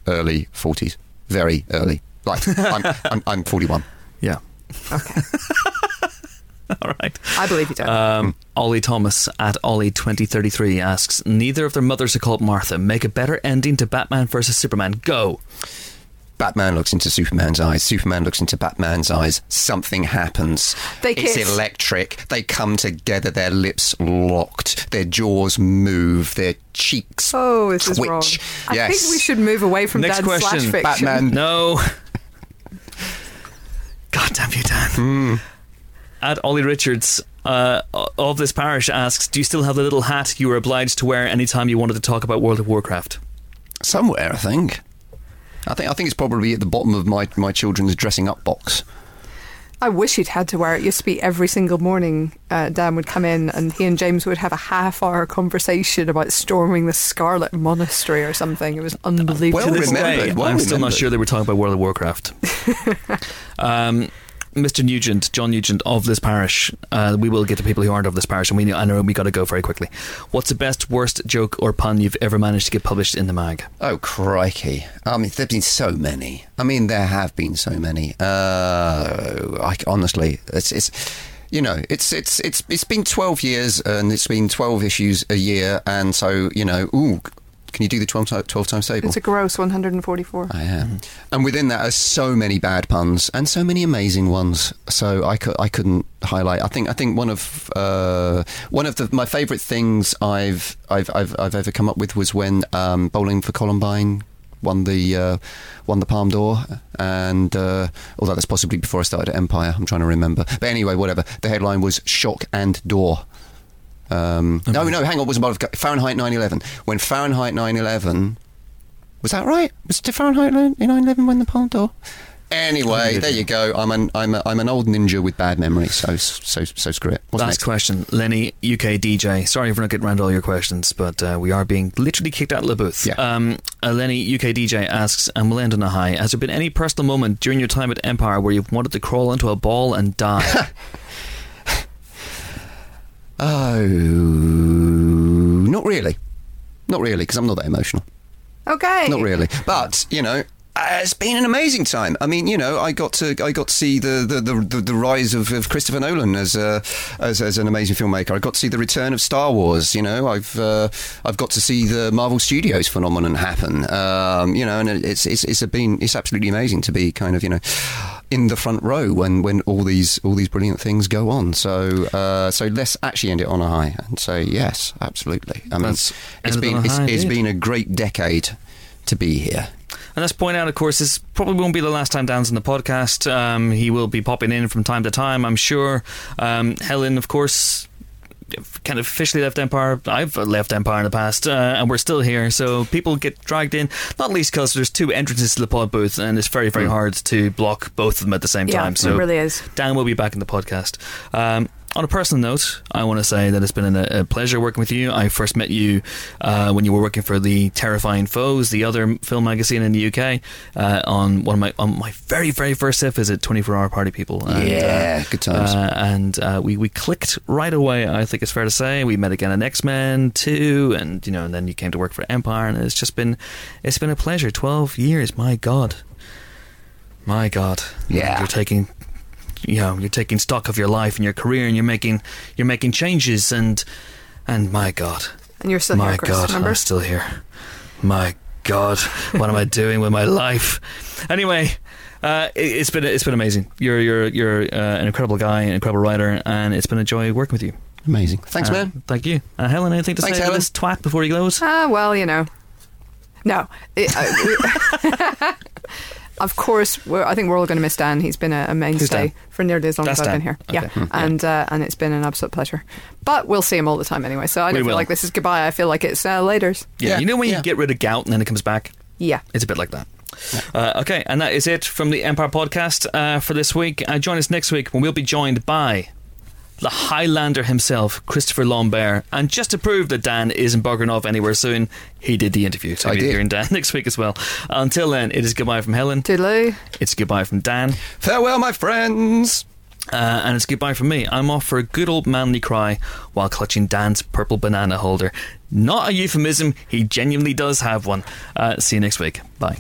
early forties, very early. Like I'm, <laughs> I'm, I'm 41. Yeah. Okay. <laughs> <laughs> All right. I believe you don't. Um, Ollie Thomas at Ollie2033 asks, neither of their mothers are called Martha. Make a better ending to Batman versus Superman. Go. Batman looks into Superman's eyes. Superman looks into Batman's eyes. Something happens. They kiss. it's electric. They come together. Their lips locked. Their jaws move. Their cheeks oh, this twitch. is wrong. I yes. think we should move away from Next Dan slash question. fiction. Batman. No. <laughs> God damn you, Dan. Hmm. At Ollie Richards uh, of this parish asks, do you still have the little hat you were obliged to wear anytime you wanted to talk about World of Warcraft? Somewhere, I think. I think I think it's probably at the bottom of my my children's dressing up box. I wish he'd had to wear it. It used to be every single morning uh, Dan would come in and he and James would have a half hour conversation about storming the Scarlet Monastery or something. It was unbelievable. Well to this remembered, day, well I'm still not sure they were talking about World of Warcraft. <laughs> um, Mr. Nugent, John Nugent of this parish, uh, we will get to people who aren't of this parish, and we I know we got to go very quickly. What's the best, worst joke or pun you've ever managed to get published in the mag? Oh crikey! I mean, there've been so many. I mean, there have been so many. Uh, I, honestly, it's it's you know, it's it's it's it's been twelve years and it's been twelve issues a year, and so you know, ooh, can you do the 12, 12 times table? It's a gross 144. I am. And within that are so many bad puns and so many amazing ones. So I, cou- I couldn't highlight. I think I think one of uh, one of the, my favourite things I've, I've I've I've ever come up with was when um, Bowling for Columbine won the uh, won the Palme d'Or, and uh, although that's possibly before I started at Empire, I'm trying to remember. But anyway, whatever. The headline was "Shock and Door." Um, No, no, hang on. It was about Fahrenheit 9/11. When Fahrenheit 9/11 was that right? Was it Fahrenheit 9/11 when the Palme d'Or? Anyway, there you go. I'm an I'm a, I'm an old ninja with bad memory, so so so screw it. What's Last next? question, Lenny, UK DJ. Sorry for not getting around to all your questions, but uh, we are being literally kicked out of the booth. Yeah. Um, uh, Lenny, UK DJ asks, and we'll end on a high. Has there been any personal moment during your time at Empire where you've wanted to crawl into a ball and die? <laughs> Oh, not really, not really, because I'm not that emotional. Okay. Not really, but you know. uh, It's been an amazing time. I mean, you know, I got to I got to see the the, the, the, rise of, of Christopher Nolan as, a, as as an amazing filmmaker. I got to see the return of Star Wars. You know, I've uh, I've got to see the Marvel Studios phenomenon happen. Um, you know, and it's it's it's been it's absolutely amazing to be kind of you know in the front row when, when all these all these brilliant things go on. So uh, so let's actually end it on a high and say yes, absolutely. I mean, Let's it's been it's, it's been a great decade to be here. And let's point out, of course, this probably won't be the last time Dan's in the podcast. Um, he will be popping in from time to time, I'm sure. Um, Helen, of course, kind of officially left Empire. I've left Empire in the past, uh, and we're still here. So people get dragged in, not least because there's two entrances to the pod booth, and it's very, very hard to block both of them at the same Yeah, time. it So really is. Dan will be back in the podcast. Um, on a personal note, I want to say that it's been a, a pleasure working with you. I first met you uh, when you were working for the Terrifying Foes, the other film magazine in the UK, uh, on one of my on my very very first set visit, 24 Hour Party People. And, Yeah, good times. Uh, and uh, we we clicked right away. I think it's fair to say we met again at X Men Two, and you know, and then you came to work for Empire, and it's just been it's been a pleasure. 12 years, my God, my God. Yeah. you're taking you know you're taking stock of your life and your career and you're making you're making changes and and my god And you're still my here, Chris. god remember? i'm still here my god what am i <laughs> doing with my life anyway uh, it, it's been it's been amazing. You're you're you're uh, an incredible guy, an incredible writer, and it's been a joy working with you. Amazing. Thanks, Uh, man. Thank you, uh, Helen. Anything to Thanks, say about this twat before he goes? Ah, well, you know. No. It- uh, <laughs> <laughs> of course, we're, I think we're all going to miss Dan. He's been a, a mainstay for nearly as long That's as I've Dan. been here. Okay. Yeah. And uh, and it's been an absolute pleasure. But we'll see him all the time anyway, so I don't feel will. like this is goodbye. I feel like it's uh, laters. Yeah, Yeah, you know when yeah. you get rid of gout and then it comes back. Yeah. It's a bit like that. Uh, okay, and that is it from the Empire podcast uh, for this week. Uh, join us next week when we'll be joined by the Highlander himself, Christopher Lambert. And just to prove that Dan isn't buggering off anywhere soon, he did the interview. So I you'll be did. hearing Dan <laughs> next week as well. Until then, it is goodbye from Helen. Toodaloo. It's goodbye from Dan. Farewell, my friends. Uh, and it's goodbye from me. I'm off for a good old manly cry while clutching Dan's purple banana holder. Not a euphemism, he genuinely does have one. Uh, see you next week. Bye.